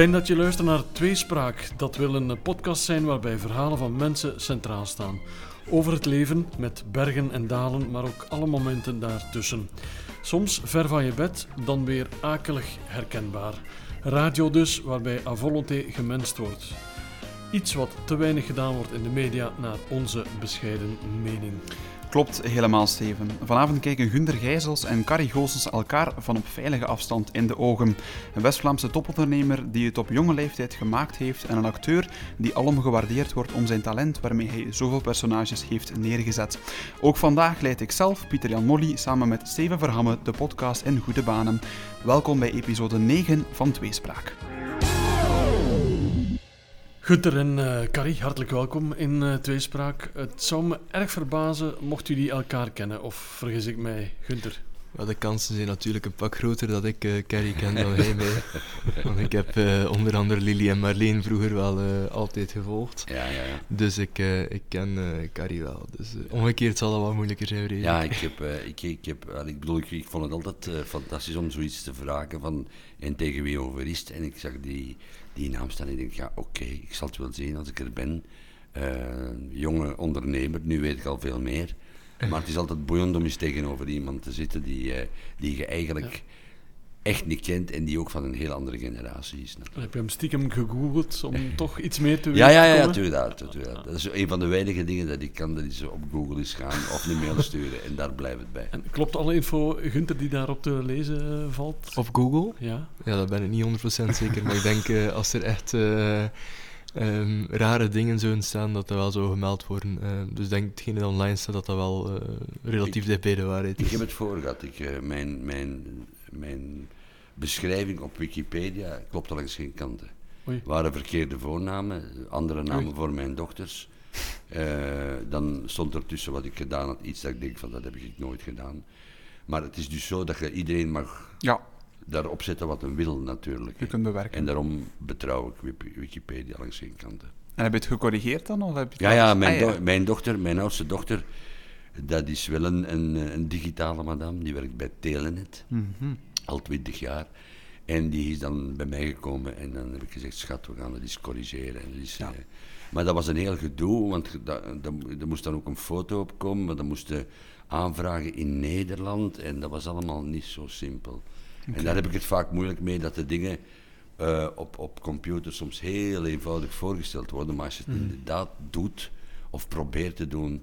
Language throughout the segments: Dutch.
Fijn dat je luistert naar Tweespraak. Dat wil een podcast zijn waarbij verhalen van mensen centraal staan. Over het leven met bergen en dalen, maar ook alle momenten daartussen. Soms ver van je bed, dan weer akelig herkenbaar. Radio dus, waarbij à volonté gemenst wordt. Iets wat te weinig gedaan wordt in de media, naar onze bescheiden mening. Klopt helemaal, Steven. Vanavond kijken Gunder Gijzels en Carrie Goossens elkaar van op veilige afstand in de ogen. Een West-Vlaamse topondernemer die het op jonge leeftijd gemaakt heeft en een acteur die alom gewaardeerd wordt om zijn talent waarmee hij zoveel personages heeft neergezet. Ook vandaag leid ik zelf, Pieter-Jan Molly, samen met Steven Verhamme de podcast In Goede Banen. Welkom bij episode 9 van Tweespraak. Gunther en uh, Carrie, hartelijk welkom in uh, Tweespraak. Het zou me erg verbazen mocht jullie elkaar kennen, of vergis ik mij, Gunther? De kansen zijn natuurlijk een pak groter dat ik uh, Carrie ken dan hij mij. Want ik heb onder andere Lily en Marleen vroeger wel altijd gevolgd. Ja, ja, ja. Dus ik, ik ken Carrie wel. Dus omgekeerd zal dat wel moeilijker zijn. Reden. Ja, ik, heb, ik, ik, heb, ik bedoel, ik, ik vond het altijd fantastisch om zoiets te vragen van en tegen wie over is En ik zag die die naam staan. En ik denk, ja, oké, ik zal het wel zien als ik er ben. Uh, jonge ondernemer, nu weet ik al veel meer. Maar het is altijd boeiend om eens tegenover iemand te zitten die, uh, die je eigenlijk echt niet kent en die ook van een heel andere generatie is. Heb je hem stiekem gegoogeld om toch iets meer te weten? Ja, ja, ja, ja doe dat, dat. Dat is een van de weinige dingen dat ik kan, dat is op Google eens gaan of een mail sturen en daar blijft het bij. En klopt alle info, Gunther, die daarop te lezen uh, valt? Op Google? Ja. Ja, dat ben ik niet 100% zeker, maar ik denk uh, als er echt... Uh, Um, rare dingen zouden staan, dat dat wel zou gemeld worden. Uh, dus denk hetgene dat online staat, dat dat wel uh, relatief dicht bij de waarheid is. Ik heb het voor gehad. Ik, uh, mijn, mijn, mijn beschrijving op Wikipedia klopt langs geen kanten. Waren verkeerde voornamen, andere namen Oei. voor mijn dochters. Uh, dan stond er tussen wat ik gedaan had, iets dat ik denk van dat heb ik nooit gedaan. Maar het is dus zo dat je iedereen mag ja. daarop zetten wat hij wil natuurlijk. Je kunt bewerken. En daarom betrouw ik Wikipedia langs geen kanten. En heb je het gecorrigeerd dan? Of heb je ja, ja, mijn, do mijn dochter, mijn oudste dochter, dat is wel een, een, een digitale madame, die werkt bij Telenet. Mm -hmm al twintig jaar. En die is dan bij mij gekomen en dan heb ik gezegd, schat, we gaan het eens corrigeren. En is, ja. uh, maar dat was een heel gedoe, want er moest dan ook een foto op komen, maar dat moesten aanvragen in Nederland en dat was allemaal niet zo simpel. Okay. En daar heb ik het vaak moeilijk mee, dat de dingen uh, op, op computer soms heel eenvoudig voorgesteld worden, maar als je het mm. inderdaad doet of probeert te doen,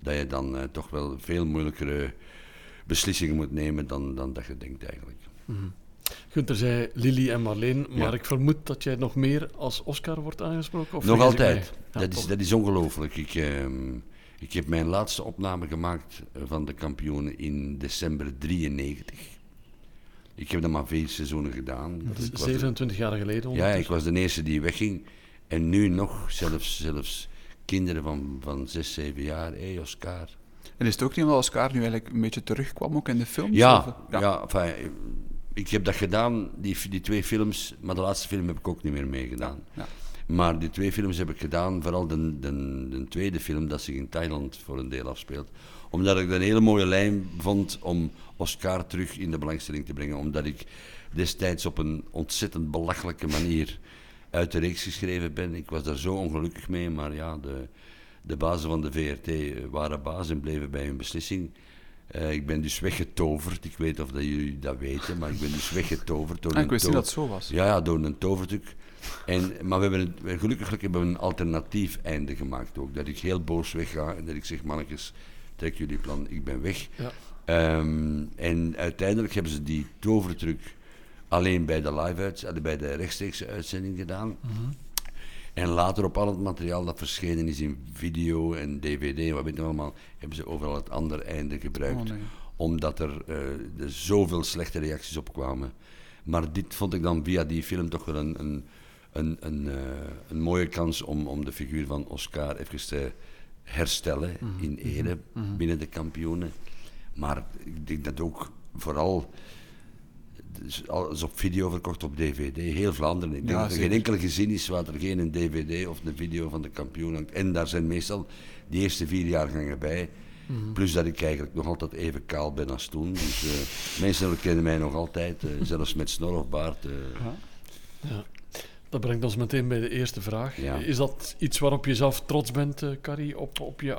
dat je dan uh, toch wel veel moeilijkere beslissingen moet nemen dan, dan dat je denkt eigenlijk. Mm -hmm. Gunther zei Lily en Marleen, maar ja. ik vermoed dat jij nog meer als Oscar wordt aangesproken? Of nog altijd. Ja, dat, is, dat is ongelooflijk. Ik, uh, ik heb mijn laatste opname gemaakt van de kampioenen in december 93. Ik heb dat maar vier seizoenen gedaan. Dat is 27 jaar geleden. Ja, ik was de eerste die wegging. En nu nog, zelfs, zelfs kinderen van, van 6, 7 jaar. Hé, hey, Oscar. En is het ook niet omdat Oscar nu eigenlijk een beetje terugkwam ook in de films? Ja, of? ja. ja enfin, ik heb dat gedaan, die, die twee films, maar de laatste film heb ik ook niet meer meegedaan. Ja. Maar die twee films heb ik gedaan, vooral de, de, de, tweede film dat zich in Thailand voor een deel afspeelt. Omdat ik een hele mooie lijn vond om Oscar terug in de belangstelling te brengen. Omdat ik destijds op een ontzettend belachelijke manier uit de reeks geschreven ben. Ik was daar zo ongelukkig mee, maar ja, de, de bazen van de VRT waren baas en bleven bij hun beslissing. Uh, ik ben dus weggetoverd. Ik weet of dat jullie dat weten, maar ik ben dus weggetoverd door ah, een Ik wist niet dat het zo was. Ja, ja door een tovertruc. En, maar we hebben een, gelukkig hebben we een alternatief einde gemaakt ook. Dat ik heel boos wegga en dat ik zeg, mannetjes, trek jullie plan, ik ben weg. Ja. Um, en uiteindelijk hebben ze die tovertruc alleen bij de live uit, bij de rechtstreekse uitzending gedaan. Mm -hmm. En later op al het materiaal dat verschenen is in video en dvd, wat weet je allemaal, hebben ze overal het andere einde gebruikt. Oh, nee. Omdat er, uh, er zoveel slechte reacties op kwamen. Maar dit vond ik dan via die film toch wel een, een, een, een, uh, een mooie kans om, om de figuur van Oscar even te herstellen Mhm, in ere binnen de kampioenen. Maar ik denk dat ook vooral alles op video verkocht op DVD. Heel Vlaanderen. Ik denk Ja, dat er zeker. geen enkel gezin is waar er geen een DVD of een video van de kampioen hangt. En daar zijn meestal die eerste vier jaargangen bij. Mhm. Plus dat ik eigenlijk nog altijd even kaal ben als toen. Dus eh, mensen kennen mij nog altijd, eh, zelfs met snor of baard. eh. Ja. Dat brengt ons meteen bij de eerste vraag. Ja. Is dat iets waarop je zelf trots bent, Carrie, op, op je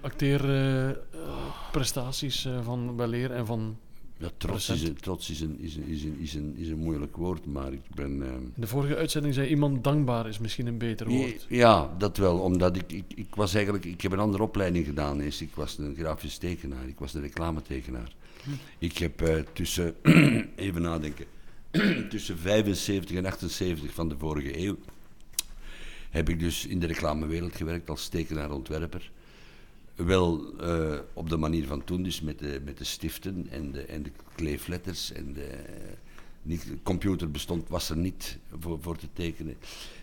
acteerprestaties van Weleer en van... Ja, trots is, een, trots is, een, is, een, is, een, is, een, is een moeilijk woord, maar ik ben... ehm, In de vorige uitzending zei iemand dankbaar is misschien een beter woord. Ja, dat wel, omdat ik, ik, ik was eigenlijk... Ik heb een andere opleiding gedaan eerst. Ik was een grafisch tekenaar, ik was een reclametekenaar. Ik heb eh, tussen, even nadenken, tussen 75 en 78 van de vorige eeuw heb ik dus in de reclamewereld gewerkt als tekenaar-ontwerper. Wel eh, op de manier van toen, dus met de, met de stiften en de, en de kleefletters. En de, niet, de computer bestond, was er niet voor, voor te tekenen.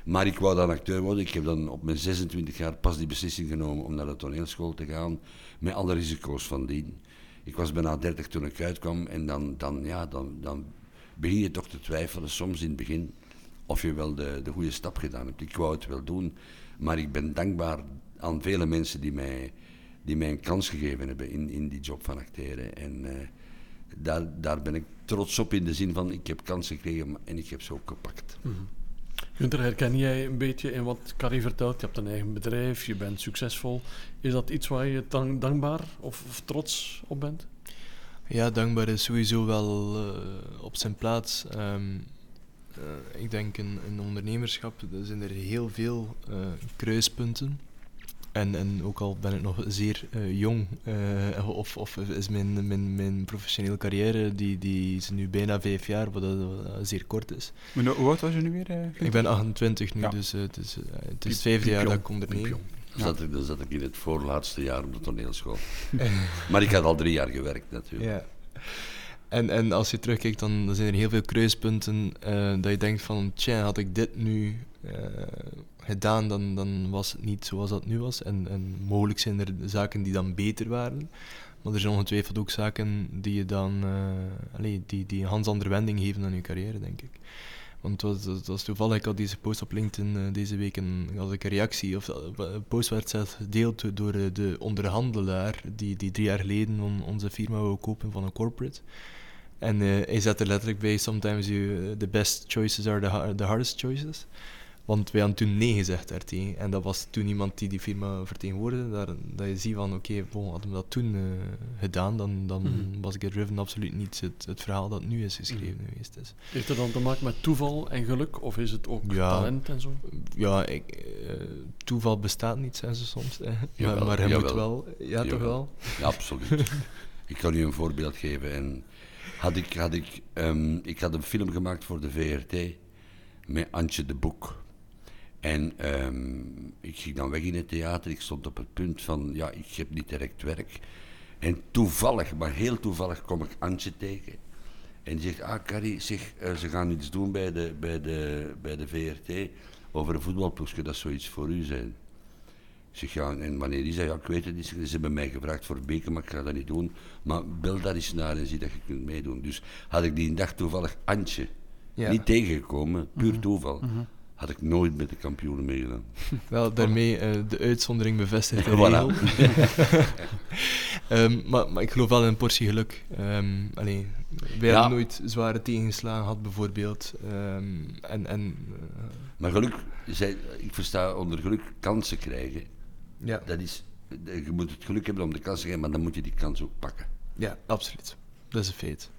Maar ik wou dan acteur worden. Ik heb dan op mijn 26 jaar pas die beslissing genomen om naar de toneelschool te gaan. Met alle risico's van dien. Ik was bijna 30 toen ik uitkwam. En dan, dan, ja, dan, dan begin je toch te twijfelen, soms in het begin, of je wel de, de goede stap gedaan hebt. Ik wou het wel doen, maar ik ben dankbaar aan vele mensen die mij, die mij een kans gegeven hebben in, in die job van acteren. En eh, daar, daar ben ik trots op in de zin van, ik heb kansen gekregen en ik heb ze ook gepakt. Gunther, herken jij een beetje in wat Carrie vertelt? Je hebt een eigen bedrijf, je bent succesvol. Is dat iets waar je dan dankbaar of, of trots op bent? Ja, dankbaar is sowieso wel eh, op zijn plaats. Ehm, eh, ik denk in, in ondernemerschap er zijn er heel veel eh, kruispunten. En, en ook al ben ik nog zeer eh, jong, eh, of, of is mijn, mijn, mijn professionele carrière, die, die is nu bijna vijf jaar, wat, dat zeer kort is. Maar Hoe oud was je nu weer? eh? Ik ben 28 nu, Ja. dus eh, het is, eh, het is het vijfde jaar dat ik onderneem. Dan zat, ik, dan zat ik in het voorlaatste jaar op de toneelschool. maar ik had al drie jaar gewerkt natuurlijk. Ja. En, en als je terugkijkt, dan, dan zijn er heel veel kruispunten eh, dat je denkt van, tja, had ik dit nu eh, gedaan, dan, dan was het niet zoals dat nu was. En, en mogelijk zijn er zaken die dan beter waren. Maar er zijn ongetwijfeld ook zaken die je dan, allee, die, die een ganz andere wending geven aan je carrière, denk ik. Want het was, toevallig, ik had deze post op LinkedIn eh, deze week en had ik een reactie, of eh, een post werd zelfs gedeeld door de onderhandelaar die, die drie jaar geleden on- onze firma wou kopen van een corporate. En hij zet er letterlijk bij, sometimes you, the best choices are the hardest choices. Want wij hadden toen nee gezegd daartegen. En dat was toen iemand die die firma vertegenwoordigde. Daar, dat je ziet van, oké, bon, hadden we dat toen eh, gedaan, dan, dan Mhm. was Get Driven absoluut niet het, het verhaal dat nu is geschreven Mhm. geweest is. Heeft het dan te maken met toeval en geluk? Of is het ook Ja. talent en zo? Ja, ik, eh, toeval bestaat niet, zijn ze soms. Hè. Maar, Jawel, maar je moet jawel. wel... Ja, toch wel? Ja, absoluut. ik kan u een voorbeeld geven. En had ik, had ik, ehm, ik had een film gemaakt voor de VRT met Antje de Boek. En ehm, ik ging dan weg in het theater. Ik stond op het punt van, ja, ik heb niet direct werk. En toevallig, maar heel toevallig, kom ik Antje tegen. En die zegt, ah Carrie, zeg, eh, ze gaan iets doen bij de, bij, de, bij de VRT over een voetbalploegje, dat zou iets voor u zijn. Ik zeg, ja, en wanneer is dat? Ja, ik weet het niet. Ze hebben mij gevraagd voor Beken, maar ik ga dat niet doen. Maar bel daar eens naar en zie dat je kunt meedoen. Dus had ik die dag toevallig Antje Ja. niet tegengekomen, puur toeval, had ik nooit met de kampioenen meegedaan. Wel, daarmee eh, de uitzondering bevestigt de regel. Ehm, maar, maar ik geloof wel in een portie geluk. Allee, wij Ja. hebben nooit zware tegenslagen gehad, bijvoorbeeld. Ehm, en en eh, Maar geluk, ik versta onder geluk kansen krijgen. ja, Dat is, je moet het geluk hebben om de kans te krijgen, maar dan moet je die kans ook pakken. ja, absoluut. Dat is een feit.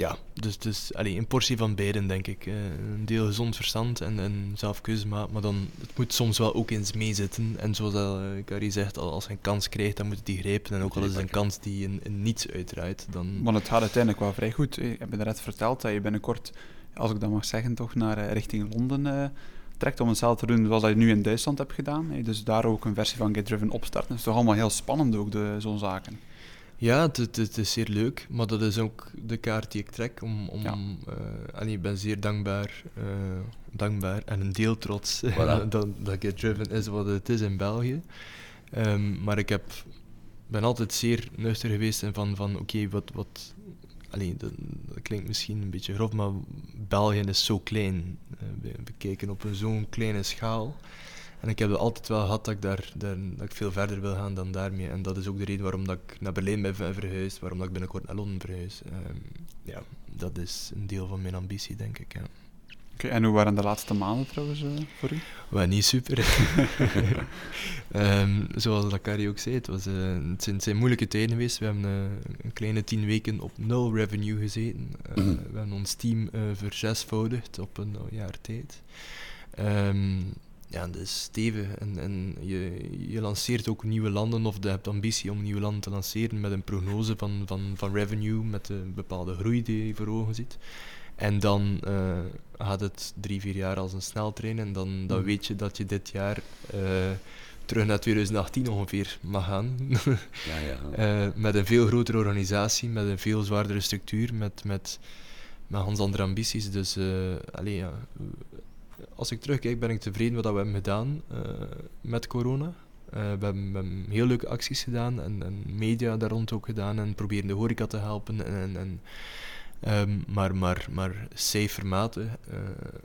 Ja, dus, dus allee, een portie van beiden, denk ik. Eh, een deel gezond verstand en, en zelf keuze maken, maar dan, het moet soms wel ook eens meezitten. En zoals dat, eh, Carrie zegt, al- als je een kans krijgt, dan moet je die grijpen. En ook al is het een kans die in, in niets uitdraait, dan... Want het gaat uiteindelijk wel vrij goed. Ik heb je net verteld dat je binnenkort, als ik dat mag zeggen, toch naar eh, richting Londen eh, trekt om hetzelfde te doen zoals dat je nu in Duitsland hebt gedaan. Dus daar ook een versie van Get Driven opstarten. Dat is toch allemaal heel spannend ook, de- zo'n zaken. Ja, het, het, het is zeer leuk, maar dat is ook de kaart die ik trek. Om, om, Ja. eh, en ik ben zeer dankbaar, eh, dankbaar en een deel trots Voilà. dat, dat Get Driven is wat het is in België. Ehm, maar ik heb, ben altijd zeer nuchter geweest en van, van oké, wat... wat Allee, dat, dat klinkt misschien een beetje grof, maar België is zo klein. Eh, we bekijken op een zo'n kleine schaal. En ik heb altijd wel gehad dat ik, daar, daar, dat ik veel verder wil gaan dan daarmee. En dat is ook de reden waarom dat ik naar Berlijn ben ver- verhuisd, waarom dat ik binnenkort naar Londen verhuis. Ehm, ja, dat is een deel van mijn ambitie, denk ik. Ja. Oké, en hoe waren de laatste maanden trouwens eh, voor u? Wel, niet super. Ehm, zoals Dakari ook zei, het, was, eh, het, zijn, het zijn moeilijke tijden geweest. We hebben eh, een kleine tien weken op nul revenue gezeten. Eh, Mhm. We hebben ons team eh verzesvoudigd op een eh, jaar tijd. Ehm, ja, dat is stevig. En, en je, je lanceert ook nieuwe landen, of je hebt ambitie om nieuwe landen te lanceren met een prognose van, van, van revenue, met een bepaalde groei die je voor ogen ziet. En dan eh, gaat het drie, vier jaar als een sneltrein en dan, dan Mhm. weet je dat je dit jaar eh, terug naar 2018 ongeveer mag gaan. Ja, ja. Eh, met een veel grotere organisatie, met een veel zwaardere structuur, met, met, met hans andere ambities. Dus allee, ja. Als ik terugkijk ben ik tevreden met wat we hebben gedaan eh, met corona. Eh, we, hebben, we hebben heel leuke acties gedaan en, en media daar rond ook gedaan en proberen de horeca te helpen. En, en, en, ehm, maar, maar, maar cijfermate eh,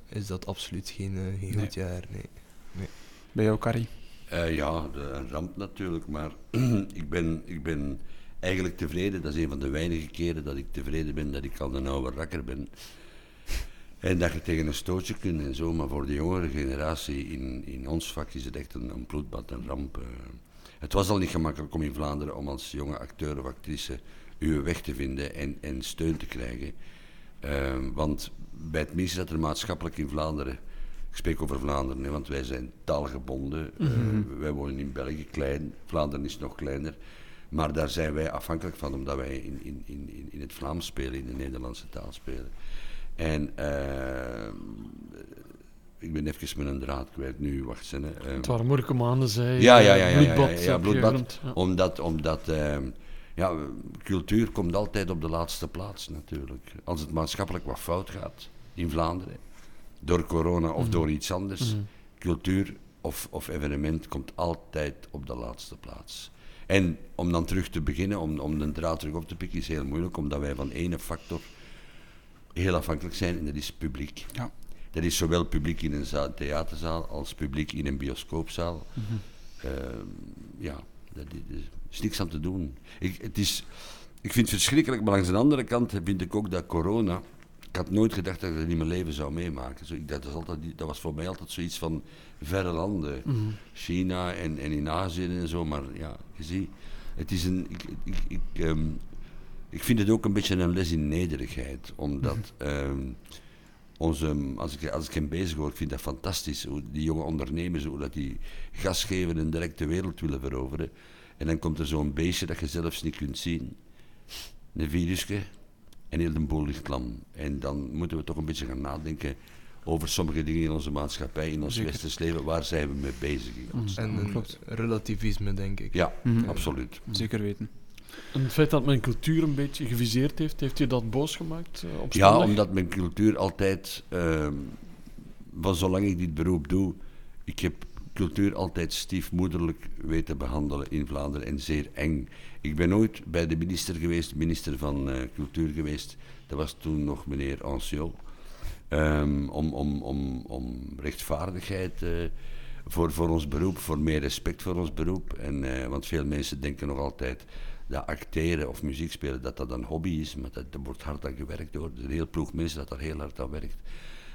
is dat absoluut geen, eh, geen Nee. goed jaar. Nee. Bij jou, Carrie? Eh, ja, de, een ramp natuurlijk, maar ik, ben, ik ben eigenlijk tevreden. Dat is een van de weinige keren dat ik tevreden ben dat ik al een oude rakker ben. En dat je tegen een stootje kunt en zo, maar voor de jongere generatie in, in ons vak is het echt een, een bloedbad, een ramp. eh. Het was al niet gemakkelijk om in Vlaanderen om als jonge acteur of actrice uw weg te vinden en, en steun te krijgen. Eh, want bij het minste dat er maatschappelijk in Vlaanderen, ik spreek over Vlaanderen, hè, want wij zijn taalgebonden, eh, wij wonen in België klein, Vlaanderen is nog kleiner, maar daar zijn wij afhankelijk van omdat wij in, in, in, in- in het Vlaams spelen, in de Nederlandse taal spelen. En eh, ik ben even met een draad kwijt nu, wacht eens. hè, eh, Het waren moeilijke maanden, zei ja, ja, ja, ja, ja, bloedbad. Omdat, omdat ehm, ja, cultuur komt altijd op de laatste plaats natuurlijk. Als het maatschappelijk wat fout gaat in Vlaanderen, door corona of door iets anders, Mhm. cultuur of, of evenement komt altijd op de laatste plaats. En om dan terug te beginnen, om, om de draad terug op te pikken, is heel moeilijk, omdat wij van ene factor heel afhankelijk zijn en dat is publiek. Ja. Dat is zowel publiek in een za- theaterzaal als publiek in een bioscoopzaal. Ehm, ja, dat is, er is niks aan te doen. Ik, het is, ik vind het verschrikkelijk, maar langs de andere kant vind ik ook dat corona. Ik had nooit gedacht dat ik dat in mijn leven zou meemaken. Zo, ik, dat, is altijd, dat was voor mij altijd zoiets van verre landen. China en, en in Azië en zo. Maar ja, je ziet, het is een. Ik, ik, ik, ehm, ik vind het ook een beetje een les in nederigheid. Omdat. ehm, onze, als, ik, als ik hem bezig hoor, ik vind dat fantastisch. Hoe die jonge ondernemers, hoe dat die gas geven en direct de wereld willen veroveren. En dan komt er zo'n beestje dat je zelfs niet kunt zien. Een virusje. En heel de boel ligt lam. En dan moeten we toch een beetje gaan nadenken over sommige dingen in onze maatschappij, in ons Zeker. westers leven. Waar zijn we mee bezig? in godsnaam? En een klopt. relativisme, denk ik. Ja, Mhm. absoluut. Zeker weten. En het feit dat mijn cultuur een beetje geviseerd heeft, heeft je dat boos gemaakt? eh, op Ja, omdat mijn cultuur altijd, ehm, van zolang ik dit beroep doe, ik heb cultuur altijd stiefmoederlijk weten behandelen in Vlaanderen en zeer eng. Ik ben ooit bij de minister geweest, minister van eh, Cultuur geweest, dat was toen nog meneer Anciot, ehm, om, om, om, om rechtvaardigheid eh, voor, voor ons beroep, voor meer respect voor ons beroep. En, want veel mensen denken nog altijd dat acteren of muziek spelen, dat dat een hobby is, maar dat, er wordt hard aan gewerkt door. Een heel ploeg mensen dat daar heel hard aan werkt.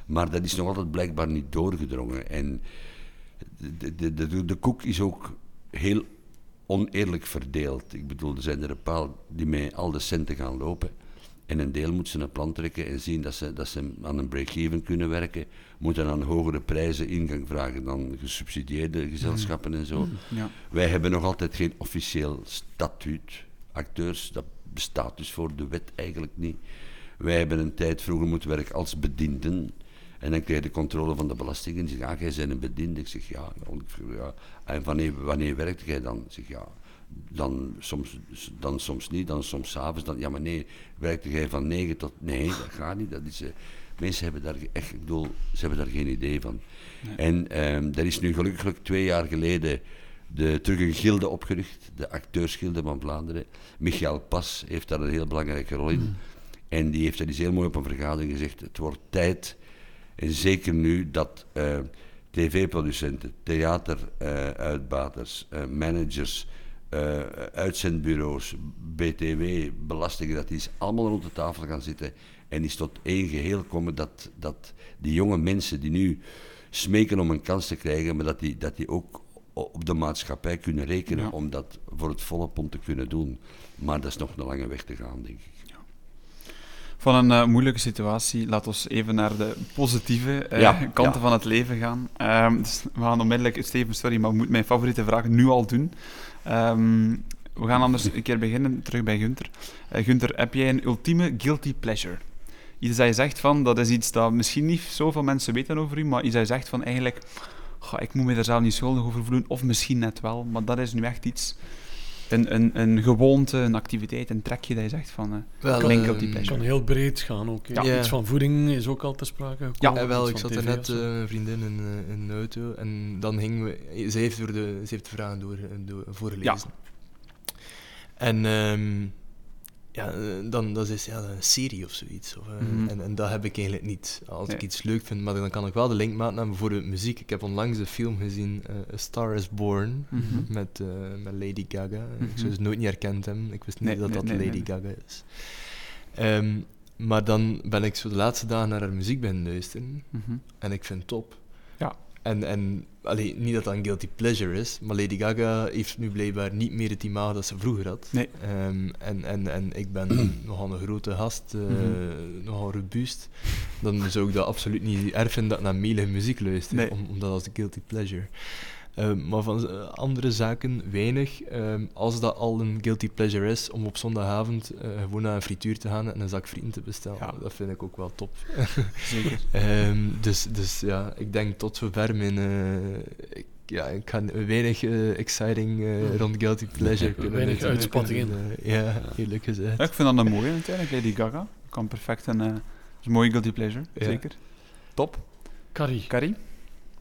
Maar dat is nog altijd blijkbaar niet doorgedrongen. En de, de, de, de, koek is ook heel oneerlijk verdeeld. Ik bedoel, er zijn er een paar die met al de centen gaan lopen. En een deel moet ze een plan trekken en zien dat ze, dat ze aan een break-even kunnen werken. Moeten aan hogere prijzen ingang vragen dan gesubsidieerde gezelschappen en zo. Ja. Wij hebben nog altijd geen officieel statuut. Acteurs, dat bestaat dus voor de wet eigenlijk niet. Wij hebben een tijd vroeger moeten werken als bedienden. En dan kreeg je de controle van de belastingen. Die zeggen, ah, jij bent een bediende. Ik zeg, ja. ja. En wanneer, wanneer werkte jij dan? Ik zeg, ja. Dan soms, dan soms niet, dan soms s'avonds. Dan, ja, maar nee, werkte jij van 9 tot... Nee, dat gaat niet. Dat is, eh, mensen hebben daar echt, ik bedoel, ze hebben daar geen idee van. En ehm er is nu gelukkig twee jaar geleden de, terug een gilde opgericht, de acteursgilde van Vlaanderen. Michael Pas heeft daar een heel belangrijke rol in. En die heeft dat eens heel mooi op een vergadering gezegd. Het wordt tijd, en zeker nu, dat eh, tv-producenten, theateruitbaters, eh, managers, eh, uitzendbureaus, BTW, belastingen, dat die eens allemaal rond de tafel gaan zitten en is tot één geheel komen dat, dat die jonge mensen die nu smeken om een kans te krijgen, maar dat die, dat die ook op de maatschappij kunnen rekenen Ja. om dat voor het volle pond te kunnen doen. Maar dat is nog een lange weg te gaan, denk ik. Van een eh, moeilijke situatie, laten we even naar de positieve eh, Ja, kanten van het leven gaan. Ehm, dus we gaan onmiddellijk, Steven, sorry, maar ik moet mijn favoriete vraag nu al doen. Ehm, we gaan anders een keer beginnen, terug bij Gunther. Eh Gunther, heb jij een ultieme guilty pleasure? Iets dat je zegt van, dat is iets dat misschien niet zoveel mensen weten over u, maar iets dat je zegt van eigenlijk, ik moet me er zelf niet schuldig over voelen, of misschien net wel, maar dat is nu echt iets, een, een, een gewoonte, een activiteit, een trekje dat je zegt van, eh, Wel, ehm, guilty Het pleasure. kan heel breed gaan ook. Ja. Iets van voeding is ook al te sprake Ja, gekomen. Ja, wel, ik zat er net zo. eh, een vriendin in, eh, in de auto en dan gingen we... Ze heeft, door de, ze heeft de vragen door, door, voorgelezen. En ehm, ja, eh, dan dat is ja, een serie of zoiets. Of, eh, Mhm. en, en dat heb ik eigenlijk niet. Als ik iets leuk vind, maar dan kan ik wel de link maken naar bijvoorbeeld muziek. Ik heb onlangs een film gezien, eh, A Star is Born, Mhm. met, met Lady Gaga. Mhm. Ik zou ze nooit niet herkend hebben. Ik wist niet dat nee, dat Lady Gaga is. Ehm, maar dan ben ik zo de laatste dagen naar haar muziek ben luisteren. mhm. En ik vind het top. Ja. En, en allee, niet dat dat een guilty pleasure is, maar Lady Gaga heeft nu blijkbaar niet meer het imago dat ze vroeger had. Nee. Ehm, en, en, en ik ben nogal een grote gast, eh, Mhm. nogal robuust. Dan zou ik dat absoluut niet erg vinden dat ik naar melige muziek luister, Nee. om, om dat als een guilty pleasure. Ehm, maar van eh, andere zaken weinig. Ehm, als dat al een guilty pleasure is om op zondagavond eh, gewoon naar een frituur te gaan en een zak frieten te bestellen, Ja. dat vind ik ook wel top. Zeker. Ehm, dus, dus ja, ik denk tot zover mijn. eh, ik, ja, ik ga weinig exciting eh, rond Guilty Pleasure kunnen Weinig uitspattingen. ja, eerlijk gezegd. Ja, ik vind dat een mooie uiteindelijk, Lady Gaga. Kan perfect een, eh, is een mooie guilty pleasure, Ja. zeker. Top. Carrie. Carrie?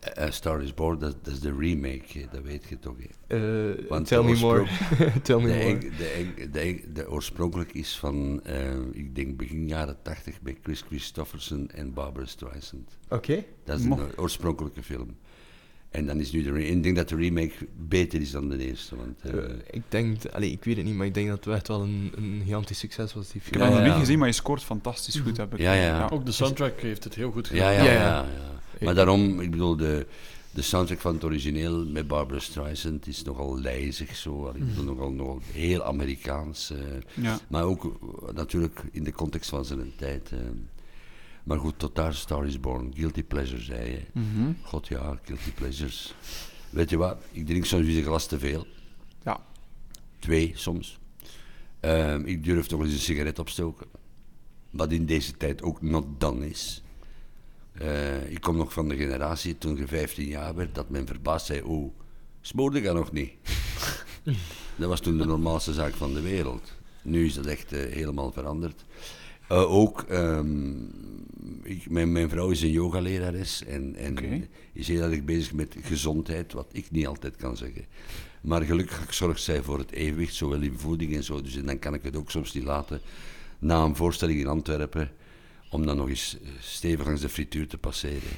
A Eh, Star is Born, dat, dat is de remake, hè, dat weet je toch. Eh, Want tell de me more. tell me De, more. de, de, de oorspronkelijk is van, eh, ik denk begin jaren 80 bij Chris Christofferson en Barbara Streisand. Oké. Dat is Mo- een oorspronkelijke film. En dan is nu de Ik denk dat de remake beter is dan de eerste. Want, eh, ik denk, allee, ik weet het niet, maar ik denk dat het echt wel een, een gigantisch succes was, die Ik film. heb Ja, hem nog ja. niet gezien, maar je scoort fantastisch goed, heb ik. Ja, ja. Ook de soundtrack heeft het heel goed gedaan. ja, ja, ja, Ja, ja, ja. Maar daarom, ik bedoel, de, de soundtrack van het origineel met Barbara Streisand is nogal lijzig zo. Ik bedoel, nogal, nogal heel Amerikaans. eh, Ja. Maar ook eh, natuurlijk in de context van zijn tijd. eh. Maar goed, tot daar Star is Born. Guilty Pleasure, zei je. Mhm. God ja, Guilty Pleasures. Weet je wat, ik drink soms een glas te veel. Ja. Twee soms. Ehm, ik durf toch eens een sigaret opstoken. Wat in deze tijd ook not done is. Eh, ik kom nog van de generatie toen je 15 jaar werd, dat men verbaasd zei: Oh, smoorde je nog niet? dat was toen de normaalste zaak van de wereld. Nu is dat echt eh, helemaal veranderd. Eh, ook, ehm, ik, mijn, mijn vrouw is een yogalerares en, en is heel erg bezig met gezondheid, wat ik niet altijd kan zeggen. Maar gelukkig zorgt zij voor het evenwicht, zowel in voeding en zo. Dus en dan kan ik het ook soms niet laten, na een voorstelling in Antwerpen, om dan nog eens eh, stevig langs de frituur te passeren.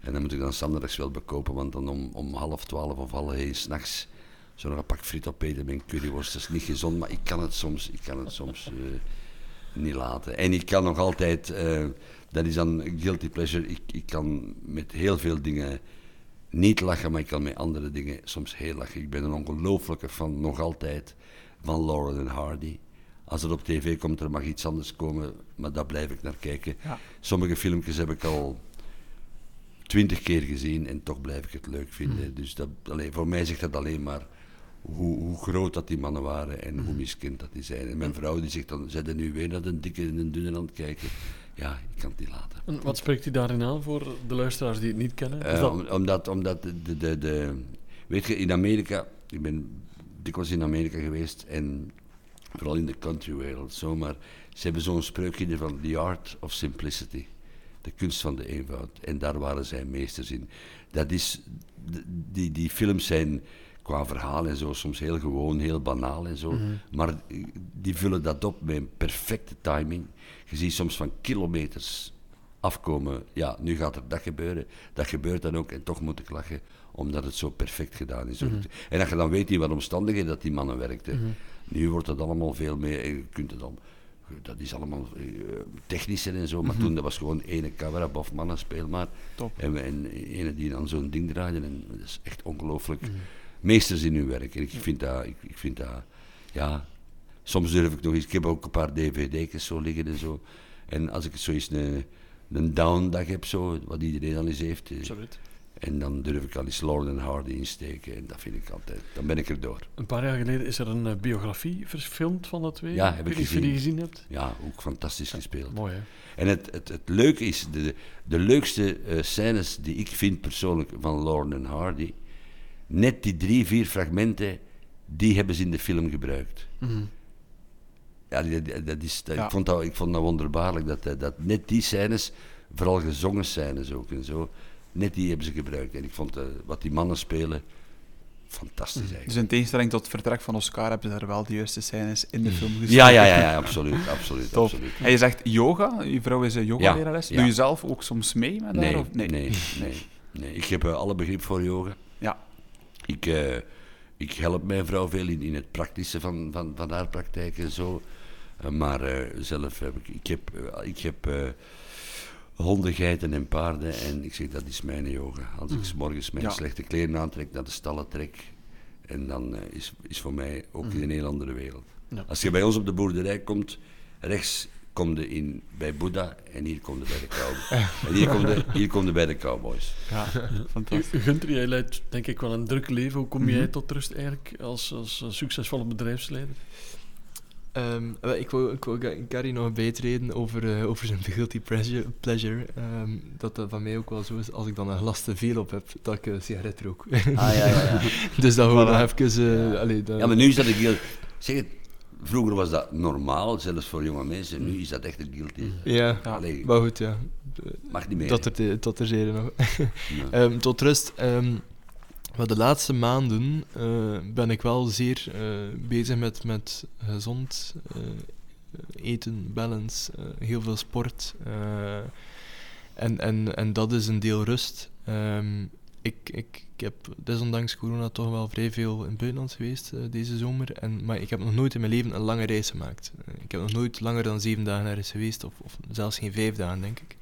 En dan moet ik dan standaards wel bekopen, want dan om, om half twaalf of half één s'nachts zo nog een pak friet opeten met curryworst. Dat is niet gezond, maar ik kan het soms, ik kan het soms eh, niet laten. En ik kan nog altijd, eh, dat is dan guilty pleasure, ik, ik kan met heel veel dingen niet lachen, maar ik kan met andere dingen soms heel lachen. Ik ben een ongelooflijke fan, nog altijd, van Lauren en Hardy. Als het op tv komt, er mag iets anders komen, maar daar blijf ik naar kijken. Ja. Sommige filmpjes heb ik al twintig keer gezien en toch blijf ik het leuk vinden. Hmm. Dus dat, allee, voor mij zegt dat alleen maar hoe, hoe groot dat die mannen waren en Hmm. hoe miskend dat die zijn. En mijn vrouw die zegt dan, zijn er nu weer naar de dikke en de dunne aan het kijken? Ja, ik kan het niet laten. En wat spreekt u daarin aan voor de luisteraars die het niet kennen? Eh, dat- om- omdat, omdat de, de, de, de- Weet je, in Amerika... Ik ben dikwijls in Amerika geweest en vooral in de country wereld, zo, maar ze hebben zo'n spreukje van The Art of Simplicity. De kunst van de eenvoud. En daar waren zij meesters in. Dat is... Die, die films zijn qua verhaal en zo soms heel gewoon, heel banaal en zo. Maar die vullen dat op met een perfecte timing. Je ziet soms van kilometers afkomen. Ja, nu gaat er dat gebeuren. Dat gebeurt dan ook en toch moet ik lachen, omdat het zo perfect gedaan is. En dat je dan weet in wat omstandigheden dat die mannen werkten. Nu wordt het allemaal veel meer, en je kunt het dan dat is allemaal eh, technischer en zo, maar toen dat was gewoon ene camera, bof mannen, speel maar. Top. En, en ene die dan zo'n ding draaide, en dat is echt ongelooflijk. Meesters in hun werk. En ik vind dat, ik, ik vind dat, ja, soms durf ik nog eens, ik heb ook een paar dvd's zo liggen en zo. En als ik zo eens een, een down dag heb, zo, wat iedereen al eens heeft, eh, weet. En dan durf ik al eens Lord and Hardy insteken. En dat vind ik altijd, dan ben ik er door. Een paar jaar geleden is er een eh, biografie verfilmd van de twee. Ja, heb ik je die gezien. gezien hebt. Ja, ook fantastisch gespeeld. Mooi, hè? En het, het, het leuke is, de, de leukste eh, scènes die ik vind persoonlijk van Lorne en Hardy, net die drie, vier fragmenten, die hebben ze in de film gebruikt. Ja, die- die- dat is, dat- Ja. Ik, vond dat, ik vond dat wonderbaarlijk, dat, dat, dat net die scènes, vooral gezongen scènes ook en zo, net die hebben ze gebruikt. En ik vond eh, wat die mannen spelen, fantastisch eigenlijk. Dus in tegenstelling tot het vertrek van Oscar hebben ze daar wel de juiste scènes in de film gezien. Ja, ja, ja, ja, absoluut, absoluut, Top. absoluut. En je zegt yoga, je vrouw is een yogalerares. Ja, Doe je zelf ook soms mee met haar? Nee, Of? nee, nee, nee, Ik heb eh, alle begrip voor yoga. Ja. Ik, eh, ik help mijn vrouw veel in, in het praktische van, van, van haar praktijk en zo. Maar zelf heb ik... Ik heb, ik heb honden, geiten en paarden. En ik zeg, dat is mijn yoga. Als ik 's morgens mijn Ja. slechte kleren aantrek, naar de stallen trek... En dan eh, is, is voor mij ook een heel andere wereld. Ja. Als je bij ons op de boerderij komt, rechts kom je in, bij Boeddha en hier kom je bij de cowboys. en hier kom je, hier kom je bij de cowboys. Ja, fantastisch. U- Gunther, jij leidt denk ik wel een druk leven. Hoe kom Mhm. jij tot rust eigenlijk als, als succesvolle bedrijfsleider? Ehm, wel, ik wou, ik wou Ga- Gary nog bijtreden over, eh, over zijn guilty pleasure. pleasure ehm, dat dat van mij ook wel zo is, als ik dan een glas te veel op heb, dat ik een sigaret rook. Ah, ja, ja, ja. dus dat we Voilà. nog even... eh, Ja. allee, dat- ja, maar nu is dat een guilty. Zeg het, vroeger was dat normaal, zelfs voor jonge mensen. Nu is dat echt een guilty. Ja, Ja. Allee, maar goed, ja. mag niet meer. Dat er, tot er nog. Ja. Ehm, tot rust. Maar de laatste maanden eh, ben ik wel zeer eh, bezig met, met gezond eh, eten, balance, heel veel sport. en, en, en dat is een deel rust. Ehm, ik, ik, heb desondanks corona toch wel vrij veel in het buitenland geweest deze zomer. En, maar ik heb nog nooit in mijn leven een lange reis gemaakt. Ik heb nog nooit langer dan zeven dagen ergens geweest, of, of zelfs geen vijf dagen, denk ik.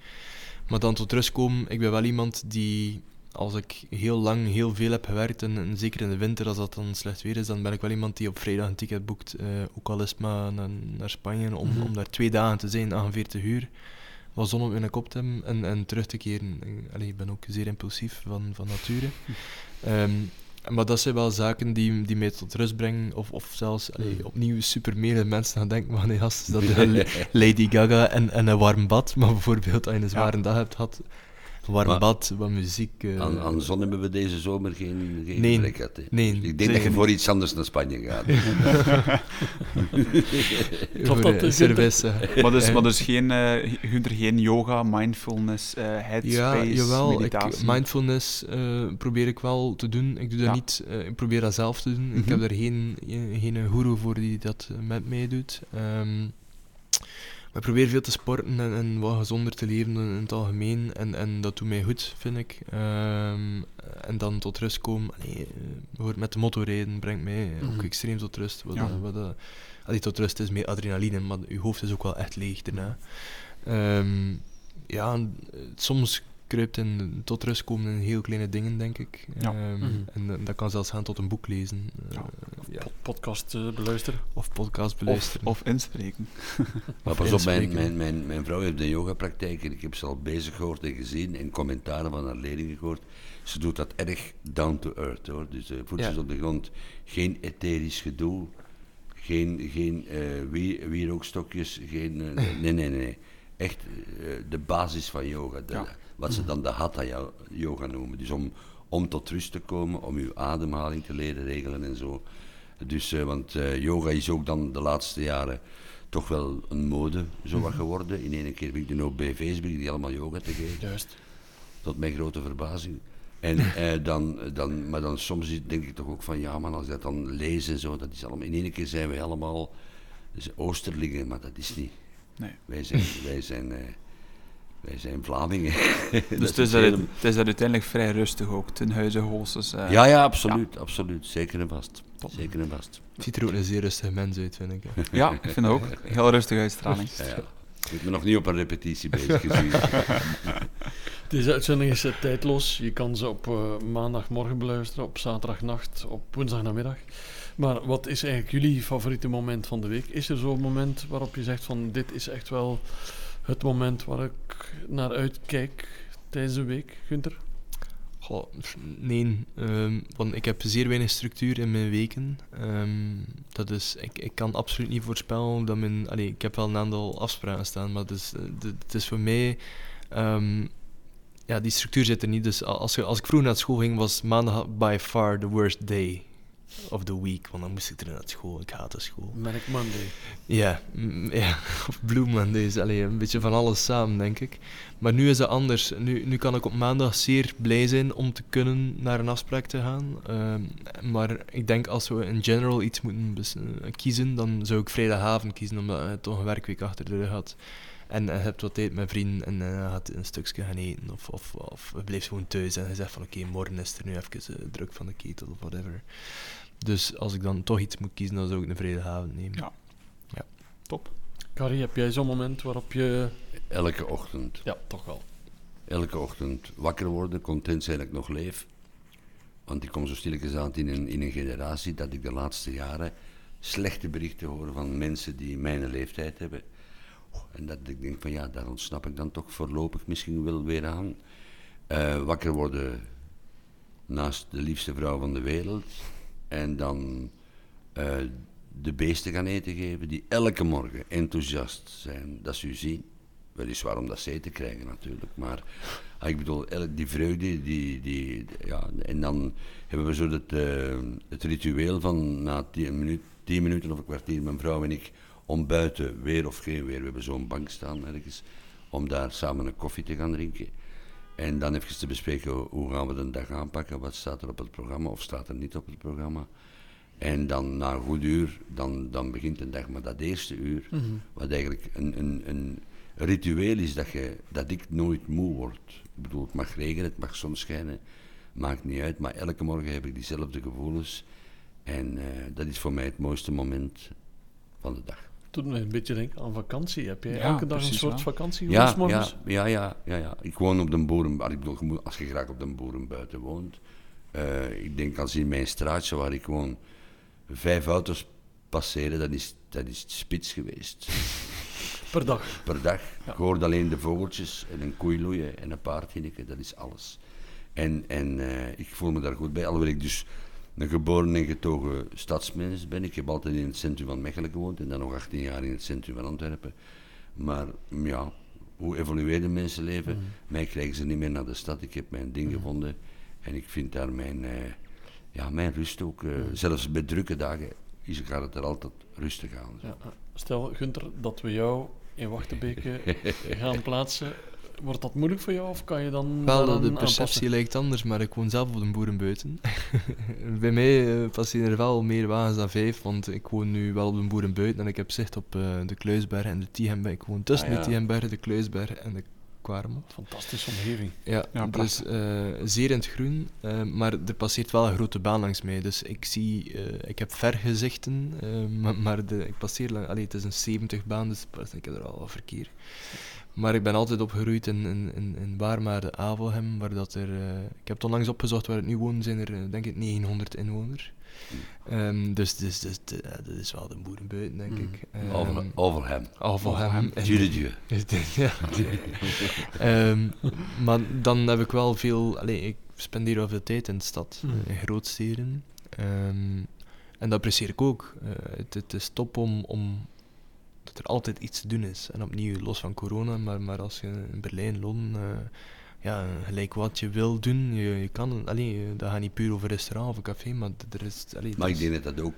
Maar dan tot rust komen, ik ben wel iemand die, als ik heel lang heel veel heb gewerkt, en, en zeker in de winter als dat dan slecht weer is, dan ben ik wel iemand die op vrijdag een ticket boekt, eh, ook al is het maar naar, naar Spanje, om, Mhm. om daar twee dagen te zijn, 48 uur, wat zon op mijn kop te hebben en, en terug te keren. Ik, allee, ik ben ook zeer impulsief van, van nature. Ehm, maar dat zijn wel zaken die, die mij tot rust brengen, of, of zelfs allee, opnieuw super meer mensen gaan denken, van nee, gast, is dat de Lady Gaga en, en een warm bad, maar bijvoorbeeld als je een zware dag hebt gehad, warm Maar- bad, wat muziek... eh, Aan, aan zon hebben we deze zomer geen, geen Nee. Nee, Ik denk dat je voor iets anders naar Spanje gaat. voor, dat, eh, eh. Maar dus, Eh, maar dus geen, eh Gunther, geen yoga, mindfulness, eh Ja, headspace, jawel. Ik, meditatie. mindfulness eh, probeer ik wel te doen. Ik doe dat Ja. niet, eh, ik probeer dat zelf te doen. Ik Mhm. heb er geen, eh, geen guru voor die dat eh, met mij doet. Ehm, maar ik probeer veel te sporten en, en wat gezonder te leven in, in het algemeen. En, en dat doet mij goed, vind ik. Ehm, en dan tot rust komen. Allee, eh, bijvoorbeeld met de motorrijden brengt mij ook Mhm. extreem tot rust. Wat, Ja. dat- wat, dat- allee, tot rust is meer adrenaline, maar je hoofd is ook wel echt leeg daarna. Ehm, ja, eh, soms kruipt in tot rust komen in heel kleine dingen, denk ik. Ja. Ehm, Mhm. En dat kan zelfs gaan tot een boek lezen. eh, Ja. ja. Pod- podcast eh, beluisteren. Of podcast of, beluisteren. of inspreken. Maar pas op, mijn, mijn, mijn, mijn vrouw heeft een yogapraktijk en ik heb ze al bezig gehoord en gezien en commentaren van haar leerlingen gehoord. Ze doet dat erg down to earth hoor. Dus eh voetjes Ja. op de grond, geen etherisch gedoe, geen, geen eh wie- wierookstokjes, geen. nee, nee, nee. Echt de basis van yoga. de- Ja. Wat ze dan de hatha yo- yoga noemen. Dus om, om tot rust te komen, om uw ademhaling te leren regelen en zo. Dus, eh, want eh, yoga is ook dan de laatste jaren toch wel een mode zo wat geworden. In één keer ben ik nu ook ben ik die allemaal yoga te geven, Juist. tot mijn grote verbazing. En, eh, dan, dan, maar dan soms denk ik toch ook van, ja man, als dat dan lees en zo, dat is allemaal, in één keer zijn wij allemaal dus oosterlingen, maar dat is niet. Nee. Wij zijn, wij zijn eh, Wij zijn Vlamingen. Dus het is, het hele- dat, het is dat uiteindelijk vrij rustig ook, ten huize Hoosses. eh. Ja, ja, absoluut, absoluut. Zeker en vast. Zeker en vast. Het ziet er ook een zeer rustig mens uit, vind ik. hè. Ja, ik vind dat ook. Heel rustige uitstraling. Ja, ja. Ik ben nog niet op een repetitie bezig gezien. Deze uitzending is eh, tijdloos. Je kan ze op eh, maandagmorgen beluisteren, op zaterdagnacht, op woensdagnamiddag. Maar wat is eigenlijk jullie favoriete moment van de week? Is er zo'n moment waarop je zegt van dit is echt wel het moment waar ik naar uitkijk tijdens de week, Gunther? Goh, nee, ehm, want ik heb zeer weinig structuur in mijn weken. Ehm, dat is, ik, ik kan absoluut niet voorspellen dat mijn... Allee, ik heb wel een aantal afspraken staan, maar het is, eh, de- het is voor mij... ehm, ja, die structuur zit er niet. Dus als, als ik vroeger naar school ging, was maandag by far the worst day of the week. Want dan moest ik er naar school. Ik haatte school. Manic Monday. Ja, ja. of Blue Mondays. Allee, een beetje van alles samen, denk ik. Maar nu is het anders. Nu, nu kan ik op maandag zeer blij zijn om te kunnen naar een afspraak te gaan. Ehm, maar ik denk als we in general iets moeten kiezen, dan zou ik vrijdagavond kiezen, omdat je toch een werkweek achter de rug had. En je hebt wat tijd met vrienden en eh, je gaat een stukje gaan eten. Of, of, of je blijft gewoon thuis en je zegt van oké, morgen is er nu even eh, druk van de ketel of whatever. Dus als ik dan toch iets moet kiezen, dan zou ik een vrijdagavond nemen. Ja. Top. Carrie, heb jij zo'n moment waarop je... Elke ochtend, Ja, toch wel. elke ochtend wakker worden, content zijn dat ik nog leef. Want ik kom zo stilletjes aan in een, in een generatie dat ik de laatste jaren slechte berichten hoor van mensen die mijn leeftijd hebben. En dat ik denk van ja, daar ontsnap ik dan toch voorlopig misschien wel weer aan. Eh, wakker worden naast de liefste vrouw van de wereld. En dan eh, de beesten gaan eten geven die elke morgen enthousiast zijn dat ze u zien. Weliswaar om dat ze eten krijgen natuurlijk, maar ah, ik bedoel, el- die vreugde, die, die, ja, en dan hebben we zo het, eh, het ritueel van na tien, minuut, tien minuten of een kwartier, mijn vrouw en ik, om buiten, weer of geen weer, we hebben zo'n bank staan ergens, om daar samen een koffie te gaan drinken. En dan even te bespreken hoe- gaan we de dag aanpakken, wat staat er op het programma of staat er niet op het programma. En dan na een goed uur, dan, dan begint de dag. Maar dat eerste uur, wat eigenlijk een, een, een ritueel is dat, je, dat ik nooit moe word. Ik bedoel, het mag regenen, het mag zon schijnen, maakt niet uit. Maar elke morgen heb ik diezelfde gevoelens. En eh, dat is voor mij het mooiste moment van de dag. Doet me een beetje denken aan vakantie. Heb jij Ja, elke dag een soort wel. vakantie Ja, ja, morgens? ja, ja, ja, ja. Ik woon op de boeren. Ik bedoel, als je graag op de boeren buiten woont. eh, ik denk als in mijn straatje waar ik woon vijf auto's passeren, dat is, dat is spits geweest. Per dag. Per dag. Je hoort alleen de vogeltjes en een koei loeien en een paard hinniken, dat is alles. En, en eh, ik voel me daar goed bij, alhoewel ik dus een geboren en getogen stadsmens ben. Ik heb altijd in het centrum van Mechelen gewoond en dan nog 18 jaar in het centrum van Antwerpen. Maar ja, hoe evolueerde mensenleven? Mij krijgen ze niet meer naar de stad. Ik heb mijn ding gevonden en ik vind daar mijn, eh, ja, mijn rust ook. eh, Zelfs bij drukke dagen is, gaat het er altijd rustig aan. Ja. Stel, Gunther, dat we jou in Wachtenbeke gaan plaatsen. Wordt dat moeilijk voor jou of kan je dan Wel, de perceptie aanpassen? lijkt anders, maar ik woon zelf op de boerenbuiten. Bij mij passeren er wel meer wagens dan vijf, want ik woon nu wel op de boerenbuiten en ik heb zicht op eh, de Kluisberg en de Tienberg. Ik woon tussen Ah, ja. de Tienberg, de Kluisberg en de Kwaremond. Fantastische omgeving. Ja, Ja, dus eh, zeer in het groen, maar er passeert wel een grote baan langs mij. Dus ik zie, ik heb vergezichten, maar, maar de, ik passeer lang, allee, het is een 70 baan, dus ik heb er al wat verkeer. Maar ik ben altijd opgegroeid in, in, in, in Waarmaarde, Avelhem, waar dat er... eh, ik heb het onlangs opgezocht waar het nu wonen, zijn er eh, denk ik 900 inwoners. Ehm, dus dus, dus de- dat is wel de boerenbuiten, denk ik. Ehm, Over, over hem. Avelhem. en- Dieu de Dieu. is dit, ja. Ehm, maar dan heb ik wel veel... Allee, ik spendeer wel veel tijd in de stad, Mhm. eh, in grootsteden. Ehm, en dat apprecieer ik ook. Eh, het, het is top om, om... Dat er altijd iets te doen is. En opnieuw, los van corona, maar, maar als je in Berlijn, Londen... eh, ja, gelijk wat je wil doen, je, je kan... Allee, dat gaat niet puur over restaurant of café, maar er is... Allee, Maar ik denk dat dat ook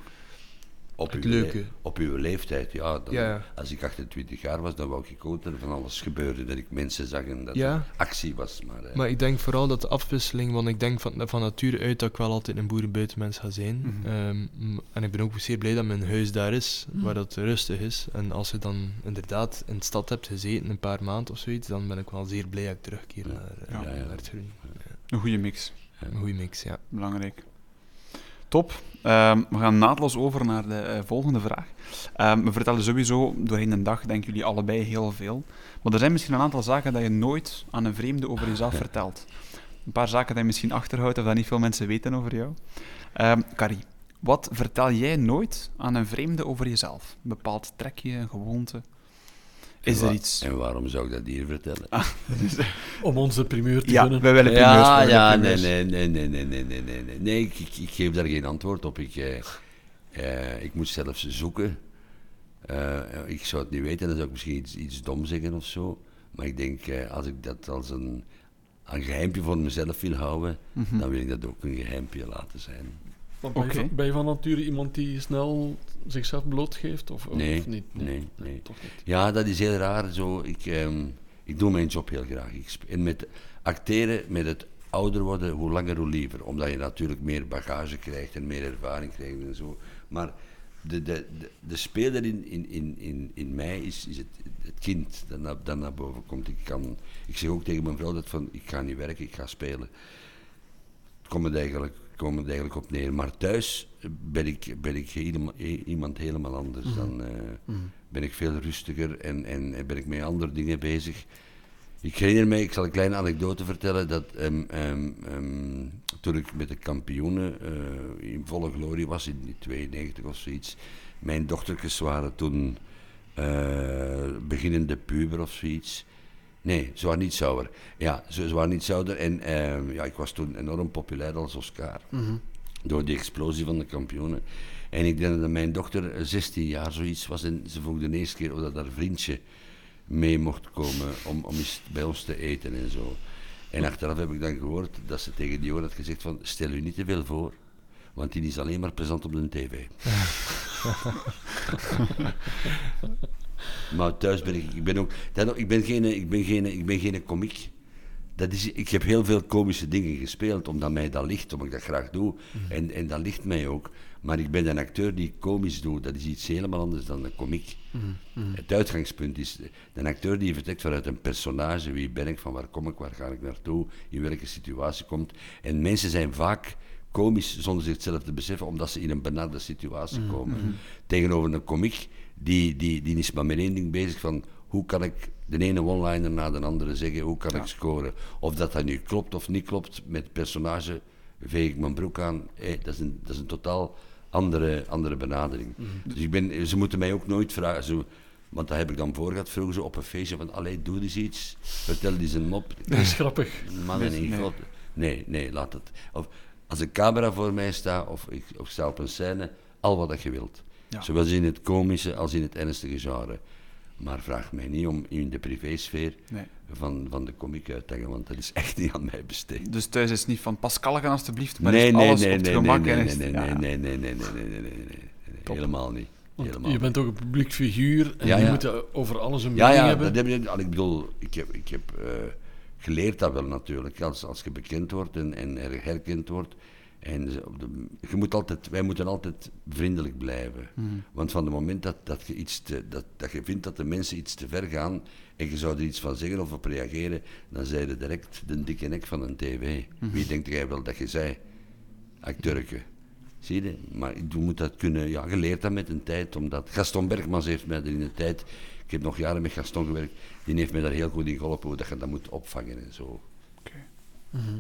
op Het uw leuke. op uw leeftijd, ja. Dan, Ja, ja. Als ik 28 jaar was, dan wou ik ook dat er van alles gebeurde. Dat ik mensen zag en dat Ja. er actie was. Maar, eh, Maar ik denk vooral dat de afwisseling, want ik denk van, van nature uit dat ik wel altijd een boerenbuitenmens ga zijn. Mhm. Ehm, en ik ben ook zeer blij dat mijn huis daar is, waar dat rustig is. En als je dan inderdaad in de stad hebt gezeten, een paar maanden of zoiets, dan ben ik wel zeer blij dat ik terugkeer Ja. naar, eh, Ja. naar het groen. Een goede mix. Een goede mix, ja. Belangrijk. Top. Ehm, we gaan naadloos over naar de eh, volgende vraag. Ehm, we vertellen sowieso doorheen de dag, denken jullie allebei, heel veel. Maar er zijn misschien een aantal zaken dat je nooit aan een vreemde over jezelf vertelt. Een paar zaken dat je misschien achterhoudt of dat niet veel mensen weten over jou. Ehm Carrie, wat vertel jij nooit aan een vreemde over jezelf? Een bepaald trekje, een gewoonte? Is en er iets? En waarom zou ik dat hier vertellen? Om ons de primeur te Ja, wij willen primeurs. Ja, ja, nee, primeurs. nee, nee, nee, nee, nee, nee, nee, nee. Nee, ik, ik, ik geef daar geen antwoord op. Ik, eh, eh, ik moet zelfs zoeken. Eh, ik zou het niet weten, dan zou ik misschien iets, iets dom zeggen of zo. Maar ik denk, eh, als ik dat als een, een geheimpje voor mezelf wil houden, Mhm. dan wil ik dat ook een geheimpje laten zijn. Maar ben, je van, ben je van nature iemand die snel zichzelf blootgeeft? Of, of niet? nee, nee. Toch niet. Ja, dat is heel raar. Zo, ik, ehm, ik doe mijn job heel graag. Ik en met acteren, met het ouder worden, hoe langer hoe liever. Omdat je natuurlijk meer bagage krijgt en meer ervaring krijgt en zo. Maar de, de, de, de speler in, in, in, in, in mij is, is het, het kind dat naar, dat naar boven komt. Ik, kan, ik zeg ook tegen mijn vrouw dat van, ik ga niet werken, ik ga spelen. Het komt het eigenlijk, komt het eigenlijk op neer. Maar thuis ben ik, ben ik helemaal, iemand helemaal anders. Dan eh, ben ik veel rustiger en, en, en ben ik met andere dingen bezig. Ik herinner mij, ik zal een kleine anekdote vertellen, dat ehm, toen ik met de kampioenen eh, in volle glorie was, in 92 of zoiets, mijn dochtertjes waren toen eh, beginnende puber of zoiets. Nee, ze waren niet zouder. Ja, ze, ze waren niet zouder en ehm, ja, ik was toen enorm populair als Oscar. Door die explosie van de kampioenen. En ik denk dat mijn dochter eh, 16 jaar zoiets was en ze vroeg de eerste keer of dat haar vriendje mee mocht komen om, om eens bij ons te eten en zo. En achteraf heb ik dan gehoord dat ze tegen die jongen had gezegd van stel u niet te veel voor, want die is alleen maar present op de tv. maar thuis ben ik, ik ben ook, ik ben geen, ik ben geen, ik ben geen komiek. Dat is, ik heb heel veel komische dingen gespeeld, omdat mij dat ligt, omdat ik dat graag doe. En, en dat ligt mij ook. Maar ik ben een acteur die komisch doet. Dat is iets helemaal anders dan een komiek. Het uitgangspunt is een acteur die vertrekt vanuit een personage. Wie ben ik, van waar kom ik, waar ga ik naartoe, in welke situatie komt. En mensen zijn vaak komisch zonder zichzelf te beseffen, omdat ze in een benarde situatie komen. Tegenover een komiek, die, die, die is maar met één ding bezig van hoe kan ik de ene one-liner na de andere zeggen, hoe kan ik scoren. Of dat dat nu klopt of niet klopt met personage, veeg ik mijn broek aan. Hé, dat, is een, dat is een totaal andere, andere benadering. Dus ik ben, ze moeten mij ook nooit vragen, zo, want dat heb ik dan voor gehad, vroegen ze op een feestje van, allee, doe eens iets, vertel eens een mop. Dat is grappig. Mannen Nee, in nee. God. Nee, nee, laat het. Of als een camera voor mij staat, of ik, of sta op een scène, al wat dat je wilt. Ja. Zowel in het komische als in het ernstige genre. Maar vraag mij niet om in de privésfeer Nee. van, van de komiek uit te hangen, want dat is echt niet aan mij besteed. Dus thuis is het niet van Pascalken alstublieft, maar nee, is nee, alles nee, op het gemak nee, en nee, is- nee, ja, nee, ja. nee, nee, nee, nee, nee, nee, nee, nee, nee, helemaal niet. Helemaal je bent ook een publiek figuur en Ja, je ja. moet over alles een Ja, mening ja, hebben. dat heb je, al, ik bedoel, ik heb, ik heb eh, geleerd dat wel natuurlijk. Als, als je bekend wordt en, en er herkend wordt. En ze- op de, je moet altijd, wij moeten altijd vriendelijk blijven. Want van het moment dat, dat, je iets te, dat, dat je vindt dat de mensen iets te ver gaan en je zou er iets van zeggen of op reageren, dan zei je direct de dikke nek van een tv. Wie denkt jij wel dat je zei? Acteurke. Zie je? Maar je moet dat kunnen, ja, je leert dat met een tijd, omdat Gaston Bergmans heeft mij er in de tijd, ik heb nog jaren met Gaston gewerkt, die heeft mij daar heel goed in geholpen, hoe dat je dat moet opvangen en zo.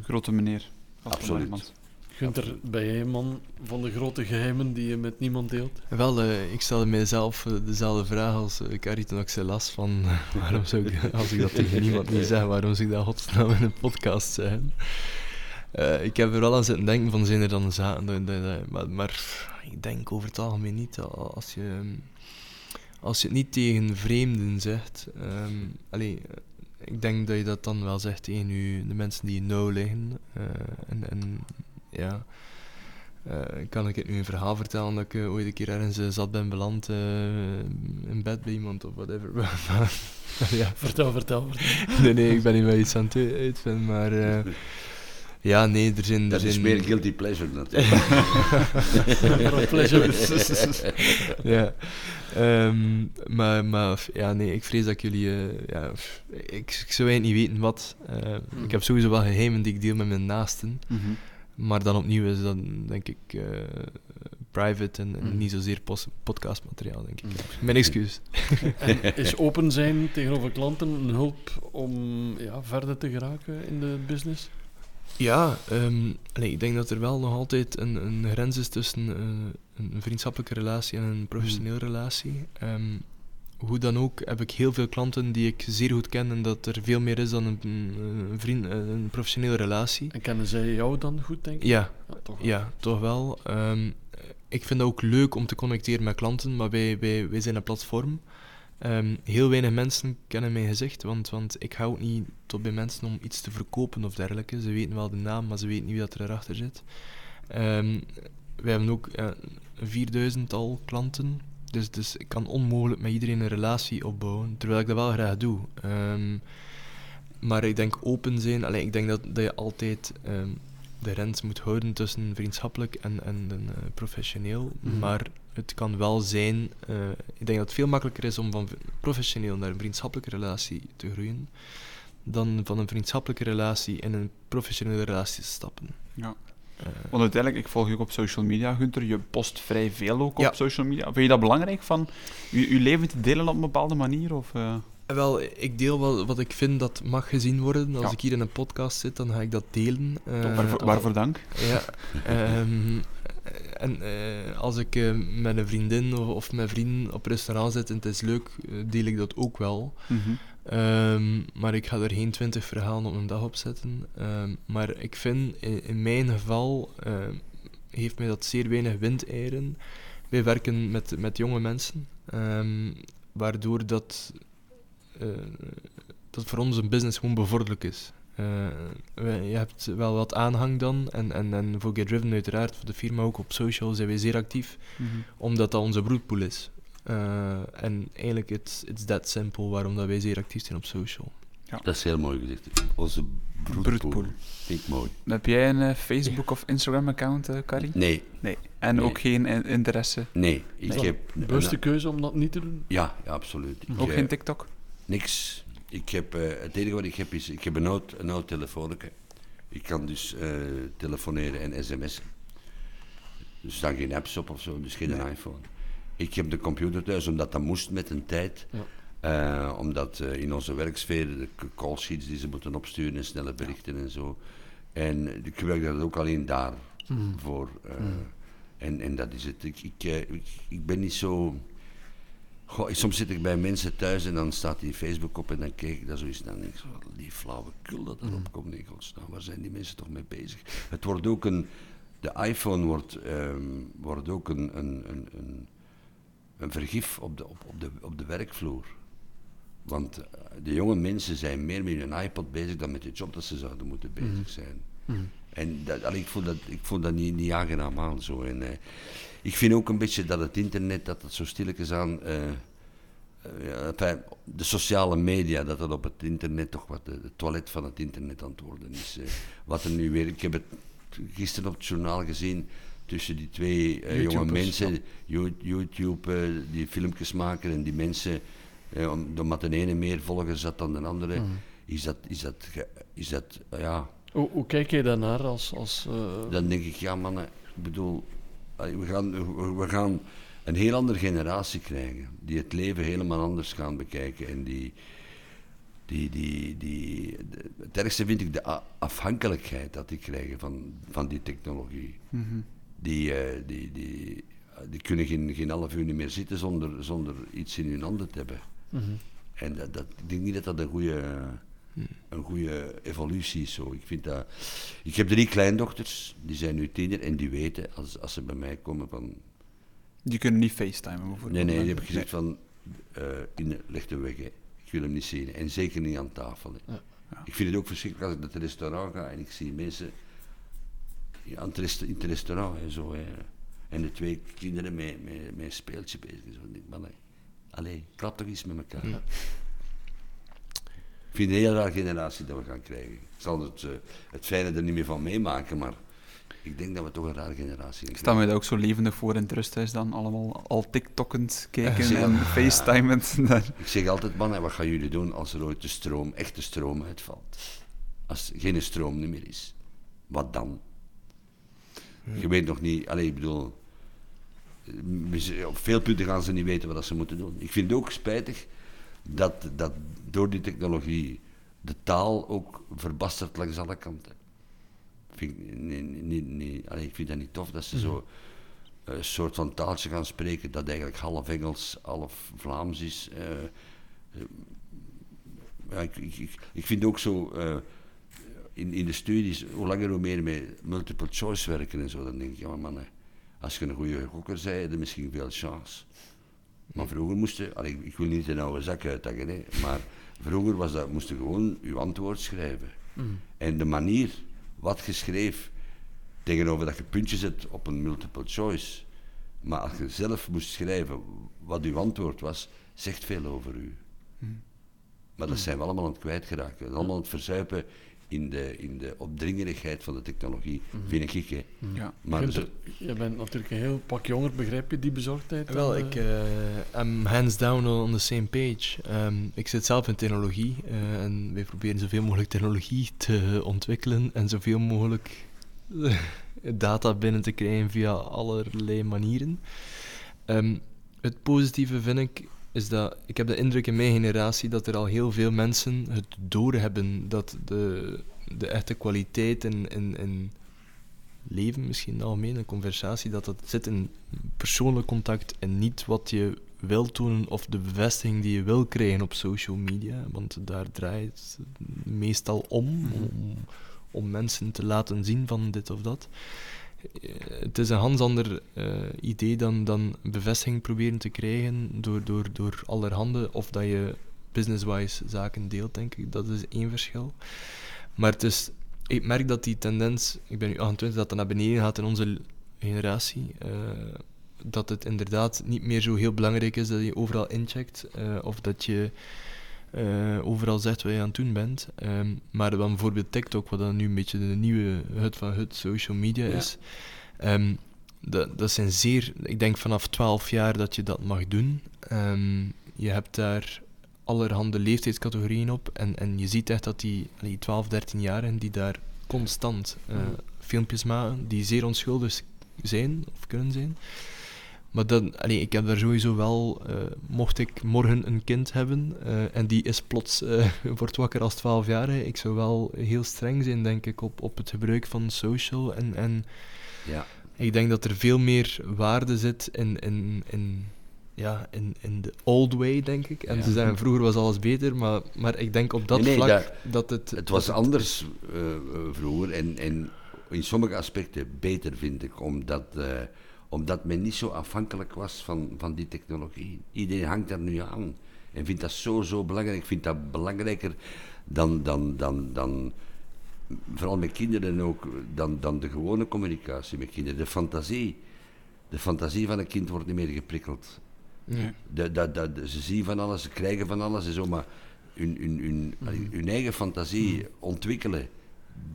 Grote meneer. Absoluut. Bergmans. Gunther, ben jij een man van de grote geheimen die je met niemand deelt? Wel, eh, ik stelde mijzelf eh, dezelfde vraag als uh, Carrie toen ik ze las van eh, waarom zou ik, als ik dat tegen niemand niet zeg, waarom zou ik dat godsnaam in een podcast zeggen? Eh, ik heb er wel aan zitten denken van zijn er dan zaken, maar, maar ik denk over het algemeen niet. Al- Als je, ehm, als je het niet tegen vreemden zegt, ehm, allee, eh, ik denk dat je dat dan wel zegt tegen je, de mensen die je nauw liggen. eh, en, en ja, eh, kan ik het nu een verhaal vertellen dat ik eh, ooit een keer ergens eh, zat ben beland eh, in bed bij iemand of whatever. ja. Vertel, vertel, vertel. Nee, nee, ik ben niet met iets aan het uit- uitvinden, maar eh, ja, nee, er zijn... Er Dat is meer guilty pleasure natuurlijk. Pleasure. ja. Ehm, maar, maar ja, nee, ik vrees dat ik jullie. eh, ja, ik, ik zou eigenlijk niet weten wat. Eh, Hmm. Ik heb sowieso wel geheimen die ik deel met mijn naasten. Mhm. Maar dan opnieuw is dat, denk ik, eh, private en, en Hmm. niet zozeer podcastmateriaal, denk ik. Mijn excuus. En is open zijn tegenover klanten een hulp om ja, verder te geraken in de business? Ja, ehm, allee, ik denk dat er wel nog altijd een, een grens is tussen eh, een vriendschappelijke relatie en een professionele relatie. Ehm, hoe dan ook heb ik heel veel klanten die ik zeer goed ken en dat er veel meer is dan een, een, vriend, een professionele relatie. En kennen zij jou dan goed, denk ik? Ja, Ja, toch wel. ja, toch wel. Ehm, ik vind het ook leuk om te connecteren met klanten, maar wij, wij, wij zijn een platform. Ehm, heel weinig mensen kennen mijn gezicht, want, want ik hou niet tot bij mensen om iets te verkopen of dergelijke. Ze weten wel de naam, maar ze weten niet wie dat er erachter zit. Ehm wij hebben ook eh, een vierduizendtal klanten, dus, dus ik kan onmogelijk met iedereen een relatie opbouwen, terwijl ik dat wel graag doe. Ehm, maar ik denk open zijn, allee, ik denk dat, dat je altijd ehm, de grens moet houden tussen vriendschappelijk en, en eh, professioneel. Mhm. Maar het kan wel zijn, eh, ik denk dat het veel makkelijker is om van professioneel naar een vriendschappelijke relatie te groeien, dan van een vriendschappelijke relatie in een professionele relatie te stappen. Ja. Eh, Want uiteindelijk, ik volg je ook op social media, Gunther. Je post vrij veel ook Ja. op social media. Vind je dat belangrijk, van je, je leven te delen op een bepaalde manier? Of, eh? Wel, ik deel wel wat ik vind dat mag gezien worden. Als Ja. ik hier in een podcast zit, dan ga ik dat delen. Eh, waarvoor, dank? Ja. ehm, en eh, als ik eh, met een vriendin of, of met vrienden op restaurant zit en het is leuk, eh, deel ik dat ook wel. Mhm. Ehm, maar ik ga er geen twintig verhalen op een dag op zetten. Ehm, maar ik vind, in, in mijn geval, ehm, heeft mij dat zeer weinig windeieren. Wij werken met, met jonge mensen, waardoor dat, eh, dat voor ons een business gewoon bevorderlijk is. Eh, je hebt wel wat aanhang dan, en, en, en voor Get Driven uiteraard, voor de firma ook op social zijn wij zeer actief Mhm. omdat dat onze broedpool is. Eh, en eigenlijk, it's, it's that simple waarom dat wij zeer actief zijn op social. Dat is heel mooi gezegd. Onze broedpool. Broedpool. Vind ik mooi. Heb jij een eh, Facebook- of Instagram-account, eh Carrie? Nee, Nee. En Nee. ook geen in- interesse? nee. Ik Is heb... een bewuste keuze om dat niet te doen? Ja, ja, absoluut. Ik, Ook geen TikTok? Niks. Ik heb, eh, het enige wat ik heb is, ik heb een oud, een oud telefoonnetje. Ik kan dus eh, telefoneren en sms'en. Er staan geen apps op of zo, dus geen iPhone. Ik heb de computer thuis, omdat dat moest met een tijd. Ja. Eh, omdat eh, in onze werksfeer de k- callsheets die ze moeten opsturen en snelle berichten en zo. En ik gebruik dat ook alleen daar voor. eh, en, en dat is het. Ik, ik, ik, ik ben niet zo. Goh, soms zit ik bij mensen thuis en dan staat die Facebook op en dan kijk ik daar zoiets naar en denk ik die flauwekul dat erop komt. Nee, godsnaam, waar zijn die mensen toch mee bezig? Het wordt ook een, de iPhone wordt, ehm, wordt ook een, een, een, een, een vergif op de, op, op, de, op de werkvloer. Want eh, de jonge mensen zijn meer met hun iPod bezig dan met de job dat ze zouden moeten bezig zijn. En dat, allee, ik voel dat, ik voel dat niet, niet aangenaam aan zo. En, eh, ik vind ook een beetje dat het internet, dat het zo stilletjes aan... eh, eh, ja, de sociale media, dat het op het internet toch wat de, het toilet van het internet aan het worden is. eh. wat er nu weer... Ik heb het gisteren op het journaal gezien tussen die twee eh, jonge mensen, You- YouTube, die filmpjes maken en die mensen, om- omdat de ene meer volgers had dan de andere, is dat, is dat, is dat eh, ja, Hoe, hoe kijk jij daarnaar als... als dan denk ik, ja mannen, ik bedoel, we gaan, we- gaan een heel andere generatie krijgen, die het leven helemaal anders gaan bekijken en die, die, die, die, de- het ergste vind ik de afhankelijkheid dat die krijgen van, van die technologie. Mhm. Die, eh, die, die, die kunnen geen, geen half uur niet meer zitten zonder, zonder iets in hun handen te hebben. mhm. En dat, dat, ik denk niet dat dat een goede, een goede evolutie is. Zo. Ik, vind dat, ik heb drie kleindochters, die zijn nu tiener en die weten, als, als ze bij mij komen, van... Die kunnen niet facetimen bijvoorbeeld. Nee, nee, die heb ik gezegd van, eh in, leg hem weg, hè. ik wil hem niet zien. En zeker niet aan tafel. Hè. Ja. Ja. Ik vind het ook verschrikkelijk als ik naar het restaurant ga en ik zie mensen ja, aan het rest- in het restaurant en zo. Hè. En de twee kinderen met, met, met een speeltje bezig. Zo, ik denk, allee, klap toch eens met elkaar. Ja. Ik vind het een hele rare generatie dat we gaan krijgen. Ik zal het, eh, het fijne er niet meer van meemaken, maar ik denk dat we toch een rare generatie Ik stel me dat ook zo levendig voor in het rusthuis dan. Allemaal al tiktokkend kijken Ja. en facetimend. Ik zeg altijd, mannen, wat gaan jullie doen als er ooit de stroom, echte stroom uitvalt? Als er geen stroom meer is, wat dan? Je weet nog niet, allee, ik bedoel, op veel punten gaan ze niet weten wat ze moeten doen. Ik vind het ook spijtig dat, dat door die technologie de taal ook verbastert langs alle kanten. Vind ik, niet, niet, ik vind dat niet tof dat ze zo een soort van taaltje gaan spreken dat eigenlijk half Engels, half Vlaams is. eh, eh, ja, ik, ik, ik, vind ook zo eh, in, in de studies, hoe langer hoe meer met multiple choice werken en zo, dan denk ik, ja mannen, als je een goede gokker zei, heb je misschien veel chance. Maar vroeger moesten, allee, ik- wil niet een oude zak uithangen, hè, maar vroeger was dat, moest je gewoon je antwoord schrijven. En de manier wat je schreef, tegenover dat je puntjes zet op een multiple choice, maar als je zelf moest schrijven wat uw antwoord was, zegt veel over u. Maar dat zijn we allemaal aan het kwijtgeraken. Dat allemaal aan het verzuipen in de, in de opdringerigheid van de technologie, vind ik. Hè. Ja. Maar Gunther, zo- je bent natuurlijk een heel pak jonger, begrijp je die bezorgdheid? Wel, dan, ik, eh? eh I'm hands down on the same page. Ehm, ik zit zelf in technologie eh, en wij proberen zoveel mogelijk technologie te ontwikkelen en zoveel mogelijk data binnen te krijgen via allerlei manieren. Ehm, het positieve vind ik is dat ik heb de indruk in mijn generatie dat er al heel veel mensen het doorhebben dat de, de echte kwaliteit in, in, in leven misschien in het algemeen, een conversatie, dat dat zit in persoonlijk contact en niet wat je wil tonen of de bevestiging die je wil krijgen op social media. Want daar draait het meestal om, om, om mensen te laten zien van dit of dat. Het is een ganz ander eh, idee dan, dan bevestiging proberen te krijgen door, door, door allerhande, of dat je business-wise zaken deelt, denk ik. Dat is één verschil. Maar het is, ik merk dat die tendens, ik ben nu 28, dat dat naar beneden gaat in onze generatie. eh, dat het inderdaad niet meer zo heel belangrijk is dat je overal incheckt, eh, of dat je eh, overal zegt wat je aan het doen bent. Ehm, maar dan bijvoorbeeld TikTok, wat dan nu een beetje de nieuwe hut van hut social media Ja. is. ehm, dat, dat zijn zeer, ik denk vanaf 12 jaar dat je dat mag doen. Ehm, je hebt daar allerhande leeftijdscategorieën op. En, en je ziet echt dat die, die 12, 13-jarigen die daar constant eh, filmpjes maken, die zeer onschuldig zijn of kunnen zijn. Maar dan, allee, ik heb daar sowieso wel, eh, mocht ik morgen een kind hebben eh, en die is plots, eh, wordt wakker als 12-jarige, ik zou wel heel streng zijn, denk ik, op, op het gebruik van social. En, en ja. ik denk dat er veel meer waarde zit in, in, in, ja, in, in de old way, denk ik. En Ja. ze zeggen vroeger was alles beter, maar, maar ik denk op dat Nee, nee, vlak dat- dat, het. Het was anders vroeger en, en in sommige aspecten beter, vind ik, omdat, omdat men niet zo afhankelijk was van, van die technologie. Iedereen hangt daar nu aan en vindt dat zo, zo belangrijk. Ik vind dat belangrijker dan, dan, dan, dan vooral met kinderen ook, dan, dan de gewone communicatie met kinderen. De fantasie. De fantasie van een kind wordt niet meer geprikkeld. Ja. De, ze zien van alles, ze krijgen van alles en zo, maar hun, hun, hun, hun eigen fantasie ontwikkelen,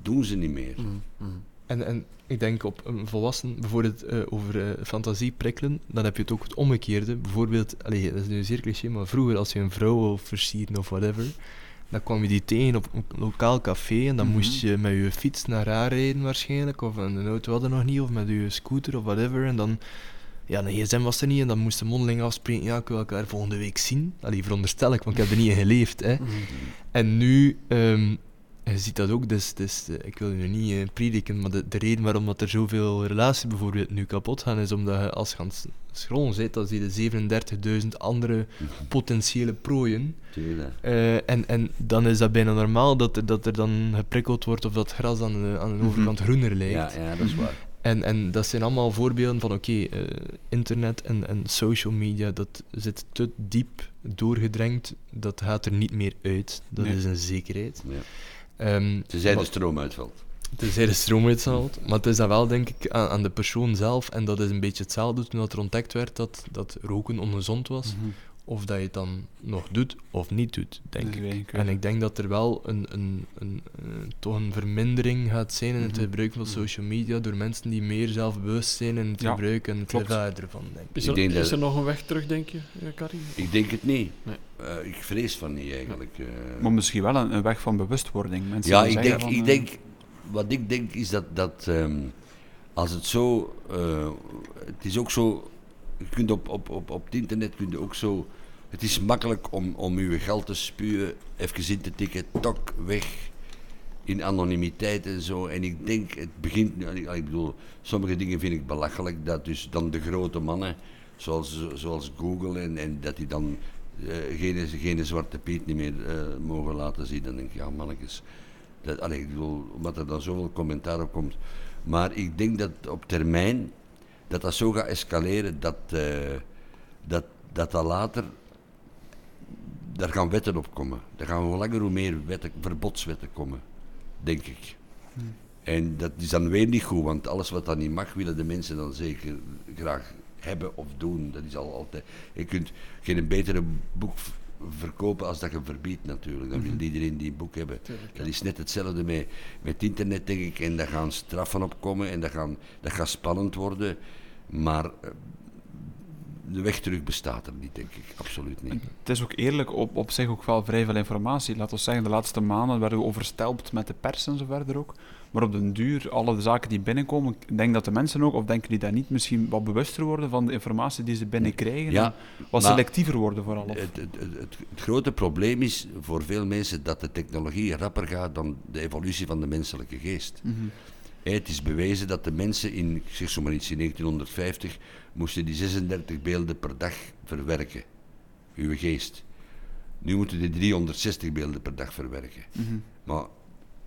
doen ze niet meer. En, en ik denk op een volwassen, bijvoorbeeld eh, over eh, fantasie prikkelen, dan heb je het ook het omgekeerde. Bijvoorbeeld, allee, dat is nu zeer cliché, maar vroeger als je een vrouw wil versieren of whatever, dan kwam je die tegen op een lokaal café en dan moest je met je fiets naar haar rijden waarschijnlijk, of een auto hadden nog niet, of met je scooter of whatever, en dan... Ja, een gsm was er niet en dan moesten mondeling afspreken. Ja, ik wil elkaar volgende week zien. Allee, veronderstel ik, want ik heb er niet in geleefd. Hè. En nu, ehm, je ziet dat ook, dus, dus eh, ik wil je nu niet eh, prediken, maar de, de reden waarom dat er zoveel relaties bijvoorbeeld nu kapot gaan, is omdat je als je aan het scrollen zit, dan zie je 37.000 andere potentiële prooien. Eh, en, en dan is dat bijna normaal dat er, dat er dan geprikkeld wordt of dat gras aan de, aan de overkant groener lijkt. Ja, ja, dat is waar. En, en dat zijn allemaal voorbeelden van, oké, internet en, en social media, dat zit te diep doorgedrenkt, dat gaat er niet meer uit. Dat Nee. is een zekerheid. Ja. Ehm, Ze zijn de stroom uitvalt. Tenzij de stroom uitvalt. Maar het is dan wel, denk ik, aan, aan de persoon zelf. En dat is een beetje hetzelfde toen dat er ontdekt werd dat, dat roken ongezond was. Mhm. Of dat je het dan nog doet of niet doet, denk ik. een. En ik denk dat er wel een, een, een, eh, toch een vermindering gaat zijn in het Mhm. gebruik van social media door mensen die meer zelfbewust zijn in het Ja, gebruik en het ervaren ervan, denk ik. Is Ik er, denk is dat- er nog een weg terug, denk je, eh, Carrie? Ik denk het niet. Nee. Eh, ik vrees van niet eigenlijk. eh. Maar misschien wel een, een weg van bewustwording. Mensen ja, ik denk, van, ik denk, wat ik denk is dat, dat ehm, als het zo, eh, het is ook zo, je kunt op, op, op, op het internet kun je ook zo, het is makkelijk om, om je geld te spuwen, even in te tikken, tok, weg, in anonimiteit en zo. En ik denk, het begint, ik bedoel, sommige dingen vind ik belachelijk, dat dus dan de grote mannen, zoals, zoals Google, en, en dat die dan eh, geen, geen zwarte piet niet meer eh, mogen laten zien, dan denk ik, ja mannetjes, dat, allee, ik bedoel, omdat er dan zoveel commentaar op komt. Maar ik denk dat op termijn, dat dat zo gaat escaleren, dat eh, dat, dat, dat later, daar gaan wetten op komen. Er gaan hoe langer hoe meer wetten, verbodswetten komen, denk ik. En dat is dan weer niet goed, want alles wat dan niet mag, willen de mensen dan zeker graag hebben of doen. Dat is al altijd. Je kunt geen betere boek verkopen als dat je verbiedt natuurlijk. Dan wil iedereen die een boek hebben. Dat is net hetzelfde met, met internet, denk ik. En daar gaan straffen op komen en dat, gaan, dat gaat spannend worden. Maar eh, de weg terug bestaat er niet, denk ik. Absoluut niet. Het is ook eerlijk op, op zich ook wel vrij veel informatie. Laten we zeggen, de laatste maanden werden we overstelpt met de pers en zo verder ook. Maar op den duur, alle de zaken die binnenkomen, ik denk dat de mensen ook, of denken die dat niet, misschien wat bewuster worden van de informatie die ze binnenkrijgen. Ja, wat selectiever worden vooral. Het, het, het, grote probleem is voor veel mensen dat de technologie rapper gaat dan de evolutie van de menselijke geest. Hè, Het is bewezen dat de mensen in, ik zeg zomaar iets, in 1950 moesten die 36 beelden per dag verwerken. Uw geest. Nu moeten die 360 beelden per dag verwerken. Mhm. Maar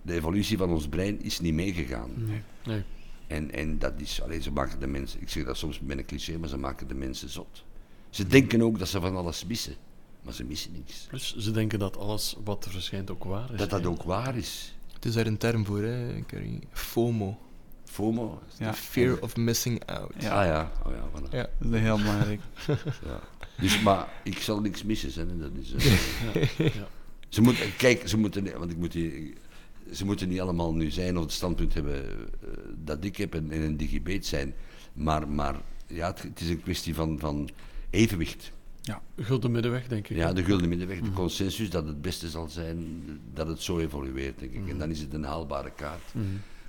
de evolutie van ons brein is niet meegegaan. Nee. nee. En, en dat is, alleen ze maken de mensen, ik zeg dat soms met een cliché, maar ze maken de mensen zot. Ze denken ook dat ze van alles missen, maar ze missen niks. Plus, ze denken dat alles wat er verschijnt ook waar is. Dat dat ook waar is. Het is daar een term voor, hè, Carrie. FOMO. FOMO. Ja. Fear of missing out. Ja. Ah ja, oh ja, voilà. Ja. Dat is heel belangrijk. Ja. Dus, maar ik zal niks missen, hè. Dat is, eh, Ja. Ze moeten, kijk, ze moeten, want ik moet hier, ze moeten niet allemaal nu zijn of het standpunt hebben eh, dat ik heb en, en een digibet zijn. Maar, maar ja, het, het is een kwestie van, van evenwicht. Gulden middenweg, denk ik. Ja, de gulden middenweg, de consensus dat het beste zal zijn dat het zo evolueert, denk ik. En dan is het een haalbare kaart. Mhm.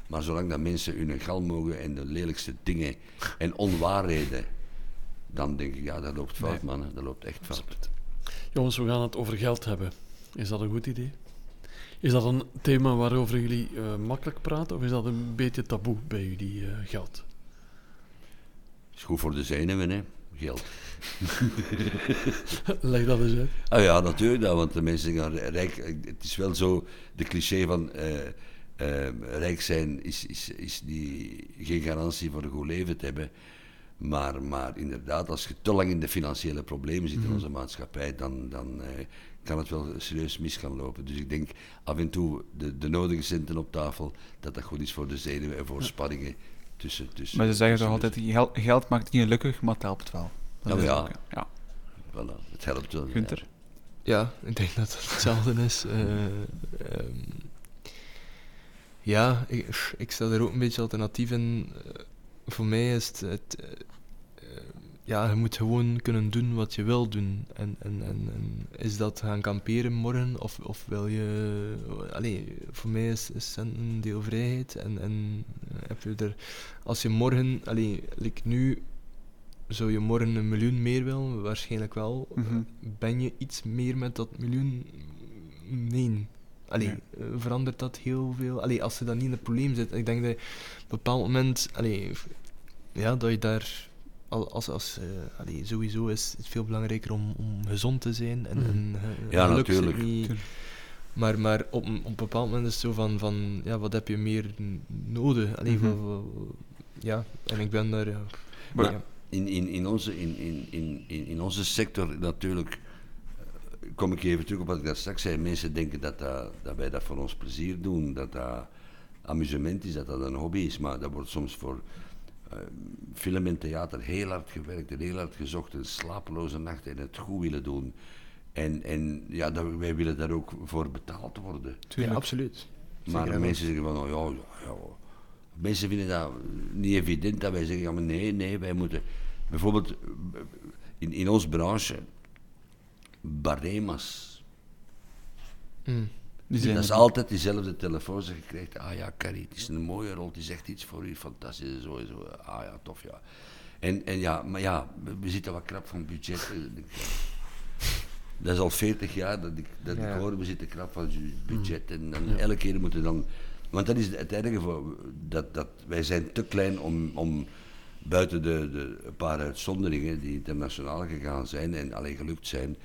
Maar zolang dat mensen hun gal mogen en de lelijkste dingen en onwaarheden, dan denk ik, ja, dat loopt fout, Nee. mannen. Dat loopt echt fout. Jongens, we gaan het over geld hebben. Is dat een goed idee? Is dat een thema waarover jullie eh, makkelijk praten, of is dat een beetje taboe bij jullie eh, geld? is goed voor de zenuwen, hè. Geld. Leg dat eens uit. Ah ja, natuurlijk, dat, want de mensen gaan rijk. Het is wel zo, de cliché van eh, eh, rijk zijn is, is, is die, geen garantie voor een goed leven te hebben. Maar, maar inderdaad, als je te lang in de financiële problemen zit in onze maatschappij, dan, dan eh, kan het wel serieus mis gaan lopen. Dus ik denk af en toe de, de nodige centen op tafel, dat dat goed is voor de zenuwen en voor spanningen tussen. tussen Maar ze zeggen toch altijd, geld, geld maakt niet gelukkig, maar het helpt wel. Dat Ja, is ja. ook, ja. de- Voilà, het helpt wel. Gunther? Ja, ik denk dat het hetzelfde is. Eh, ehm, ja, ik, stel er ook een beetje alternatief in. Eh, voor mij is het, het, eh, ja, je moet gewoon kunnen doen wat je wil doen. En, en, en, en is dat gaan kamperen morgen, of, of wil je... Allee, voor mij is, is een deel vrijheid. En, en heb je er... Als je morgen... Allee, like nu... Zou je morgen een miljoen meer willen? Waarschijnlijk wel. Mhm. Ben je iets meer met dat miljoen? Nee. Allee, Nee. eh, verandert dat heel veel? Allee, als je dan niet in het probleem zit, ik denk dat je op een bepaald moment, allee, ja, dat je daar, als, als, eh, allee, sowieso is het veel belangrijker om, om gezond te zijn. En, en, eh, Ja, natuurlijk. niet- maar, maar op, een- op een bepaald moment is het zo van, van ja, wat heb je meer nodig? Allee, Mhm. ja, en ik ben daar, ja. Maar- ja. In, in, in, onze, in, in, in, in in onze sector natuurlijk, eh, kom ik even terug op wat ik daar straks zei, mensen denken dat, dat, dat wij dat voor ons plezier doen, dat dat amusement is, dat dat een hobby is, maar dat wordt soms voor film en theater heel hard gewerkt en heel hard gezocht en slapeloze nachten en het goed willen doen. En, en ja, dat, wij willen daar ook voor betaald worden. Ja, absoluut. Maar Zeker mensen zeggen van, oh, ja, ja, ja. Mensen vinden dat niet evident dat wij zeggen, ja, maar nee, nee, wij moeten... Bijvoorbeeld in, in onze branche, Baremas. Mm. Die zijn Dat is altijd diezelfde telefoons dat je krijgt. Ah ja, Carrie, het is een mooie rol, die zegt iets voor u, fantastisch, zo en zo. Ah ja, tof, ja. En, en ja, maar ja, we, zitten wat krap van budget. Ja, Dat is al 40 jaar dat ik, dat Ja. ik hoor, we zitten krap van budget. En dan elke keer moeten we dan... Want dat is het erge voor... Dat, dat, wij zijn te klein om, om buiten de, de een paar uitzonderingen die internationaal gegaan zijn en alleen gelukt zijn.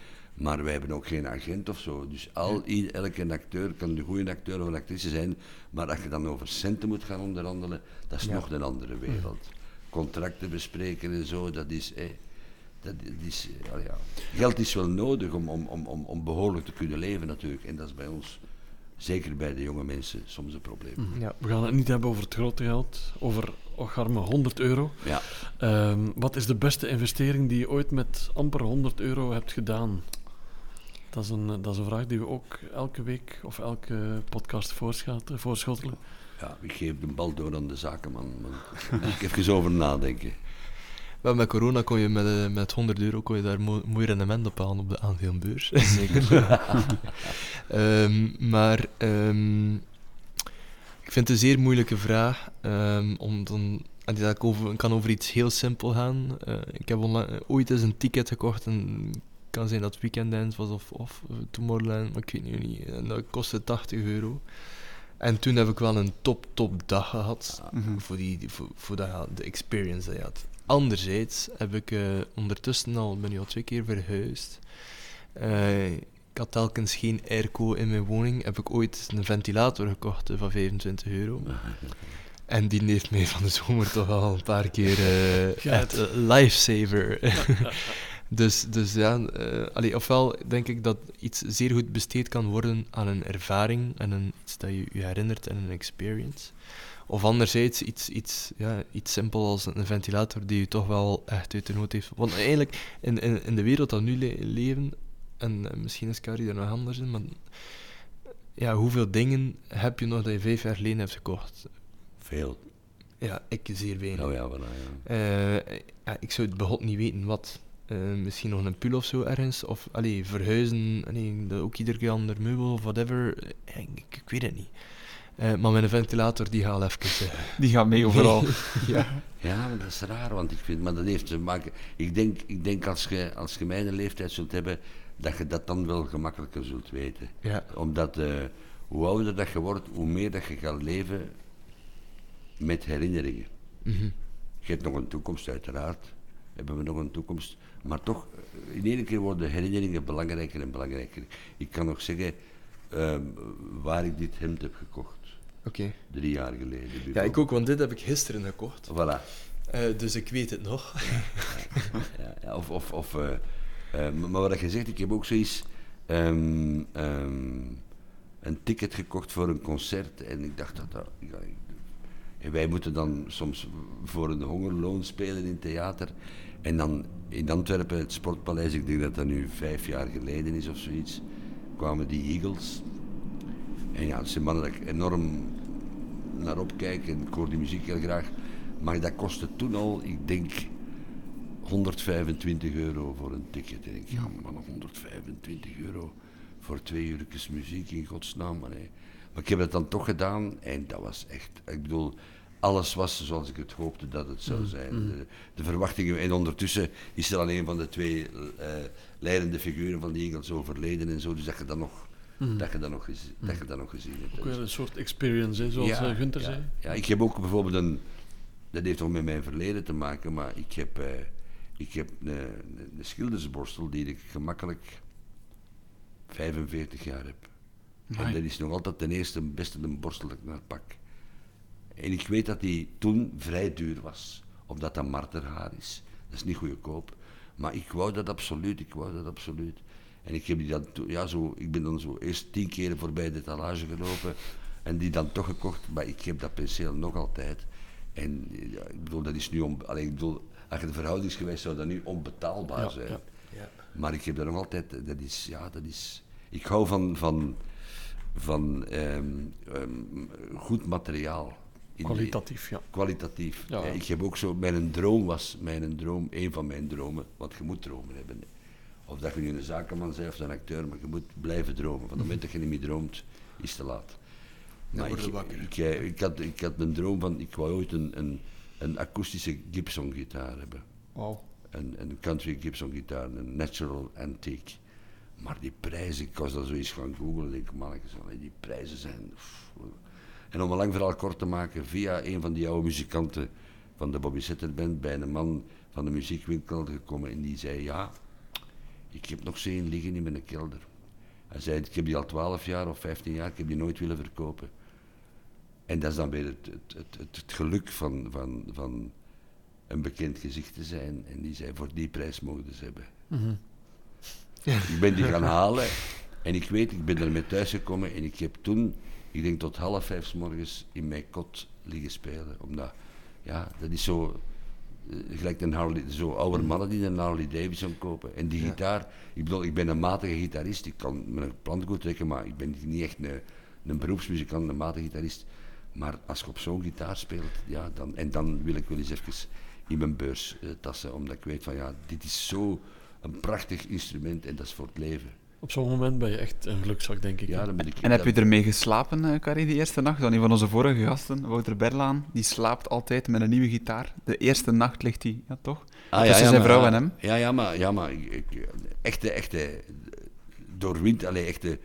Maar wij hebben ook geen agent of zo. Dus al, elke acteur kan een goede acteur of een actrice zijn. Maar als je dan over centen moet gaan onderhandelen, dat is nog een andere wereld. Contracten bespreken en zo, dat is... Eh, dat is eh, ja. Geld is wel nodig om, om, om, om, om behoorlijk te kunnen leven natuurlijk. En dat is bij ons, zeker bij de jonge mensen, soms een probleem. Ja. We gaan het niet hebben over het grote geld, over ocharme 100 euro. Ja. Ehm, wat is de beste investering die je ooit met amper 100 euro hebt gedaan? Dat is, een, eh, dat is een vraag die we ook elke week of elke podcast voorschaten- voorschotelen. ja, ik geef de bal door aan de zakenman. Ik even over nadenken. Wel, met corona kon je met, eh, met 100 euro kon je daar mooi, mooi rendement op halen op de aandeelbeurs. Zeker. Ehm, maar ehm, ik vind het een zeer moeilijke vraag. ehm, om dan, en dat kan over iets heel simpel gaan. Eh, ik heb eh, ooit eens een ticket gekocht. En kan zijn dat het Weekend was of, of eh, Tomorrowland, maar ik weet nu niet. En dat kostte 80 euro. En toen heb ik wel een top, top dag gehad. Voor, die, voor, voor dat, de experience dat je had. Anderzijds heb ik eh, ondertussen al, ben al twee keer verhuisd. Eh, ik had telkens geen airco in mijn woning. Heb ik ooit een ventilator gekocht van 25 euro. En die heeft mij van de zomer toch al een paar keer echt een lifesaver. dus, dus ja, allee, ofwel denk ik dat iets zeer goed besteed kan worden aan een ervaring en een, iets dat je je herinnert en een experience. Of anderzijds iets, iets, ja, iets simpel als een ventilator die je toch wel echt uit de nood heeft. Want eigenlijk, in, in, in de wereld dat we nu le- leven, en eh, misschien is Carrie er nog anders in, maar ja, hoeveel dingen heb je nog dat je vijf jaar geleden hebt gekocht? Veel. Ja, ik zeer weinig. Nou ja, voilà, ja. Eh, ja, ik zou het begot niet weten wat. Eh, misschien nog een pul of zo ergens. Of allee, verhuizen. Allee, ook iedere keer ander meubel of whatever. Eh, ik, ik weet het niet. Eh, maar mijn ventilator die gaat even. Die gaat mee overal. ja. Ja, maar dat is raar, want ik vind, maar dat heeft te maken. Ik denk, ik denk als je, als je mijn leeftijd zult hebben, dat je dat dan wel gemakkelijker zult weten. Ja. Omdat eh, hoe ouder dat je wordt, hoe meer dat je gaat leven met herinneringen. Mhm. Je hebt nog een toekomst, uiteraard. Hebben we nog een toekomst. Maar toch, in één keer worden herinneringen belangrijker en belangrijker. Ik kan nog zeggen ehm, waar ik dit hemd heb gekocht. Oké. Drie jaar geleden. Ja, ik ook, want dit heb ik gisteren gekocht. Voilà. Eh, dus ik weet het nog. Ja, ja, of, of, of, eh, eh, maar wat je zegt, ik heb ook zoiets. ehm, een ticket gekocht voor een concert en ik dacht dat dat. ja, ik- en wij moeten dan soms voor een hongerloon spelen in theater. En dan in Antwerpen, het Sportpaleis, ik denk dat dat nu vijf jaar geleden is of zoiets, kwamen die Eagles. En ja, zijn mannen dat ik enorm naar opkijk en ik hoor die muziek heel graag. Maar dat kostte toen al, ik denk, 125 euro voor een ticket. En ik ja, maar nog 125 euro voor twee uurtjes muziek in godsnaam. Maar, nee. Maar ik heb het dan toch gedaan en dat was echt, ik bedoel, alles was zoals ik het hoopte dat het zou zijn. De, de verwachtingen, en ondertussen is er al een van de twee eh, leidende figuren van de Eagles overleden en zo, dus dat je dat nog, dat je dat nog, gez- dat je dat nog gezien hebt. Ook is- een soort experience, hè, zoals ja, eh, Gunther ja, zei. Ja, ik heb ook bijvoorbeeld een. Dat heeft ook met mijn verleden te maken, maar ik heb, eh, ik heb een, een schildersborstel die ik gemakkelijk 45 jaar heb. En dat is nog altijd de eerste beste een borstel dat ik naar pak. En ik weet dat die toen vrij duur was, omdat dat marterhaar is. Dat is niet goedkoop. Maar ik wou dat absoluut, ik wou dat absoluut. En ik, heb die dan, ja, zo, ik ben dan zo eerst tien keren voorbij de talage gelopen. En die dan toch gekocht, maar ik heb dat penseel nog altijd. En ja, ik bedoel, dat is nu on, allee, ik bedoel, als je de verhoudingsgewijs zou dat nu onbetaalbaar Ja, zijn. ja. Ja. Maar ik heb dat nog altijd, dat is, ja, dat is... Ik hou van, van, van ehm, ehm, goed materiaal. In Kwalitatief, ja. kwalitatief. Ja. Ik heb ook zo, mijn droom was, mijn droom, een van mijn dromen, want je moet dromen hebben. Of dat je nu een zakenman bent of een acteur, maar je moet blijven dromen. Van het moment dat je niet meer droomt, is het te laat. Maar ik, wakker. ik, eh, ik, had, ik had een droom van, ik wou ooit een, een, een akoestische Gibson gitaar hebben. Wauw. Een, een country Gibson gitaar, een natural antique. Maar die prijzen, ik was dat zoiets gaan googlen en denk, mannetjes, die prijzen zijn... En om een lang verhaal kort te maken, via een van die oude muzikanten van de Bobby Setter Band bij een man van de muziekwinkel gekomen en die zei, ja, ik heb nog zin liggen in mijn kelder. Hij zei, ik heb die al 12 jaar of 15 jaar, ik heb die nooit willen verkopen. En dat is dan weer het, het, het, geluk van, van, van een bekend gezicht te zijn. En die zei, voor die prijs mogen ze hebben. Mhm. Ik ben die gaan halen en ik weet, ik ben ermee thuisgekomen en ik heb toen, ik denk tot half vijf 's morgens in mijn kot liggen spelen. Omdat, ja, dat is zo, eh, gelijk een Harley, zo oude mannen die een Harley Davidson kopen. En die Ja. gitaar, ik bedoel, ik ben een matige gitarist, ik kan mijn plan goed trekken, maar ik ben niet echt een, een beroepsmuzikant, een matige gitarist. Maar als je op zo'n gitaar speelt, ja, dan, en dan wil ik wel eens even in mijn beurs eh, tassen, omdat ik weet van ja, dit is zo een prachtig instrument en dat is voor het leven. Op zo'n moment ben je echt een gelukzak, denk ik. Ja, dan ben ik En heb je ermee geslapen, eh, Carrie, die eerste nacht? Dan een van onze vorige gasten, Wouter Berlaan, die slaapt altijd met een nieuwe gitaar. De eerste nacht ligt hij, ja toch? Ah, Tussen zijn maar- vrouw en hem? Ja, ja, maar, ja, maar ik, ik- echte, echte, doorwind, allee, echte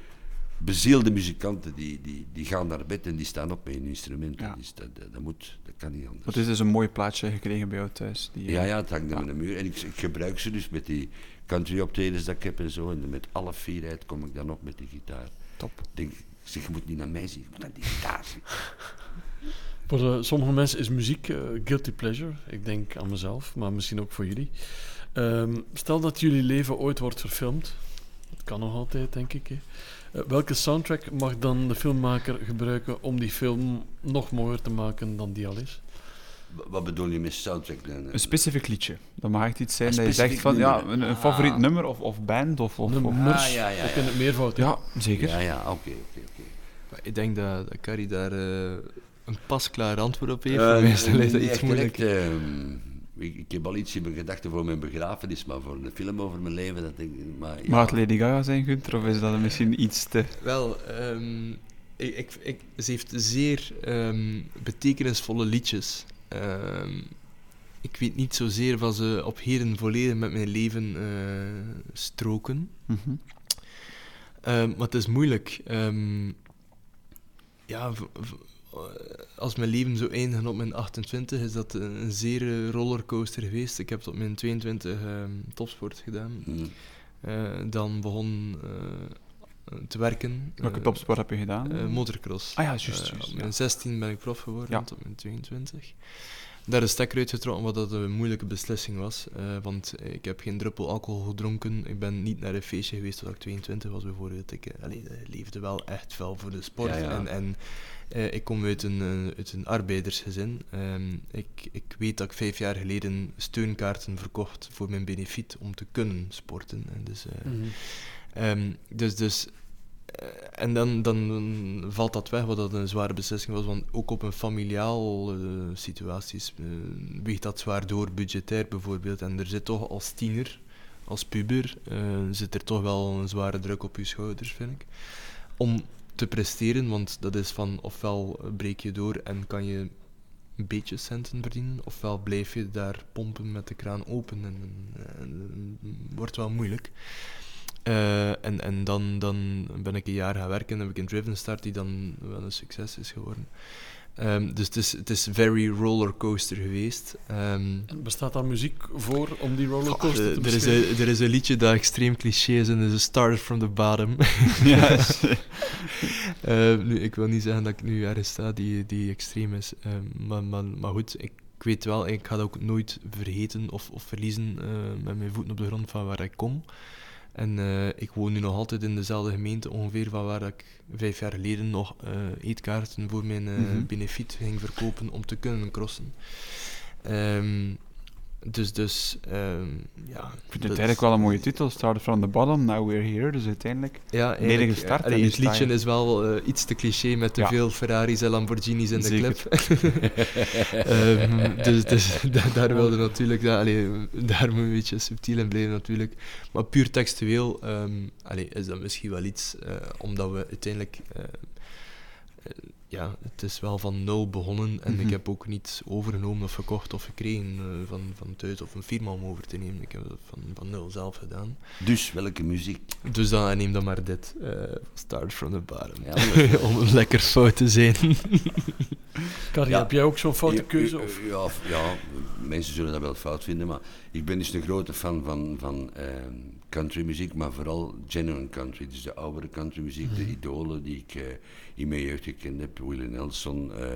bezielde muzikanten, die, die, die gaan naar bed en die staan op met hun instrument. Ja. Dus dat, dat, dat moet, dat kan niet anders. Want het is dus een mooi plaatje gekregen bij jou thuis. Die, Ja, ja, het hangt aan de muur. En ik, ik gebruik ze dus met die country optredens dat ik heb en zo. En met alle fierheid kom ik dan op met die gitaar. Top. Ik denk, ik zeg, je moet niet naar mij zien, je moet naar die gitaar zien. Voor eh, sommige mensen is muziek eh, guilty pleasure. Ik denk aan mezelf, maar misschien ook voor jullie. Ehm, stel dat jullie leven ooit wordt verfilmd. Dat kan nog altijd, denk ik. Hè. Eh, welke soundtrack mag dan de filmmaker gebruiken om die film nog mooier te maken dan die al is? Wa- Wat bedoel je met soundtrack? dan? Een specifiek liedje. Dat mag echt iets zijn Een dat je zegt specifiek van, ja, een, een Ah. favoriet nummer of, of band of... of, Nummers, Ah, ja, ja, ook ja. in het meervoud. Ja, zeker. Ja, ja, oké, oké, Ik denk dat, dat Carrie daar eh, een pasklaar antwoord op heeft. Eh, Voor mij is dat iets moeilijk. ehm, ik, ik heb al iets in mijn gedachten voor mijn begrafenis, maar voor een film over mijn leven, dat denk ik... Maar, ja. Het Lady Gaga zijn, Gunther, of is dat misschien iets te... Wel, ehm, ik, ik, ik- ze heeft zeer ehm, betekenisvolle liedjes. Ehm, ik weet niet zozeer wat ze op heden volledig met mijn leven eh, stroken. Mhm. Ehm, maar het is moeilijk. Ehm, ja, eh, als mijn leven zo eindigen op mijn 28, is dat een, een zeer eh, rollercoaster geweest. Ik heb tot mijn 22 ehm, topsport gedaan. Hm. Eh, dan begon eh, te werken. Welke Eh, topsport heb je gedaan? eh, motocross. Ah ja, juist, Eh, op ja. mijn 16 ben ik prof geworden, Ja. tot mijn 22. Daar is stekker uitgetrokken, wat dat een moeilijke beslissing was. eh, want ik heb geen druppel alcohol gedronken. Ik ben niet naar een feestje geweest toen ik 22 was, bijvoorbeeld. Ik eh, allee, eh, leefde wel echt wel voor de sport. Ja, ja. En, en eh, ik kom uit een, eh, uit een arbeidersgezin. Ehm, ik, ik weet dat ik vijf jaar geleden steunkaarten verkocht voor mijn benefiet om te kunnen sporten. En dus, eh, Mhm. Ehm, dus, dus en dan, dan valt dat weg, wat dat een zware beslissing was, want ook op een familiaal situaties weegt dat zwaar door, budgetair bijvoorbeeld. En er zit toch als tiener, als puber, zit er toch wel een zware druk op je schouders, vind ik. Om te presteren, want dat is van ofwel breek je door en kan je een beetje centen verdienen, ofwel blijf je daar pompen met de kraan open en, en, wordt wel moeilijk. Eh, en en dan, dan ben ik een jaar gaan werken en heb ik een Driven Start die dan wel een succes is geworden. Ehm, dus het is, het is very rollercoaster geweest. Ehm, En Bestaat daar muziek voor om die rollercoaster eh, te er, is beschrijven? een, er is een liedje dat extreem cliché is en dat is Started from the Bottom. ja, is- Eh, nu, ik wil niet zeggen dat ik nu ergens sta die, die extreem is. Ehm, maar, maar, maar goed, ik weet wel, ik ga dat ook nooit vergeten of, of verliezen eh, met mijn voeten op de grond van waar ik kom. En eh, ik woon nu nog altijd in dezelfde gemeente ongeveer van waar ik vijf jaar geleden nog eh, eetkaarten voor mijn eh, Mhm. benefiet ging verkopen om te kunnen crossen. Ehm, dus, dus, ehm, ja. Ik vind het eigenlijk wel een mooie titel. Started from the bottom, now we're here. Dus uiteindelijk... Ja, Leren eigenlijk, gestart allee, het liedje je- is wel eh, iets te cliché met te Ja. veel Ferraris en Lamborghinis in de clip. Ehm, dus dus da- daar wilde natuurlijk, allee, daar moet je een beetje subtiel in blijven natuurlijk. Maar puur textueel ehm, allee, is dat misschien wel iets, eh, omdat we uiteindelijk... eh, ja, het is wel van nul begonnen en Mhm. ik heb ook niets overgenomen of gekocht of gekregen eh, van, van thuis of een firma om over te nemen. Ik heb het van, van nul zelf gedaan. Dus welke muziek? Dus dan neem dan maar dit. eh, start from the bottom. Ja, Om lekker fout te zijn. Carrie, Ja. heb jij ook zo'n foute keuze? Of? Ja, ja, mensen zullen dat wel fout vinden, maar ik ben dus een grote fan van, van ehm, countrymuziek, maar vooral genuine country. Dus de oudere countrymuziek, de idolen die ik eh, in mijn jeugd gekend heb. Willie Nelson, eh,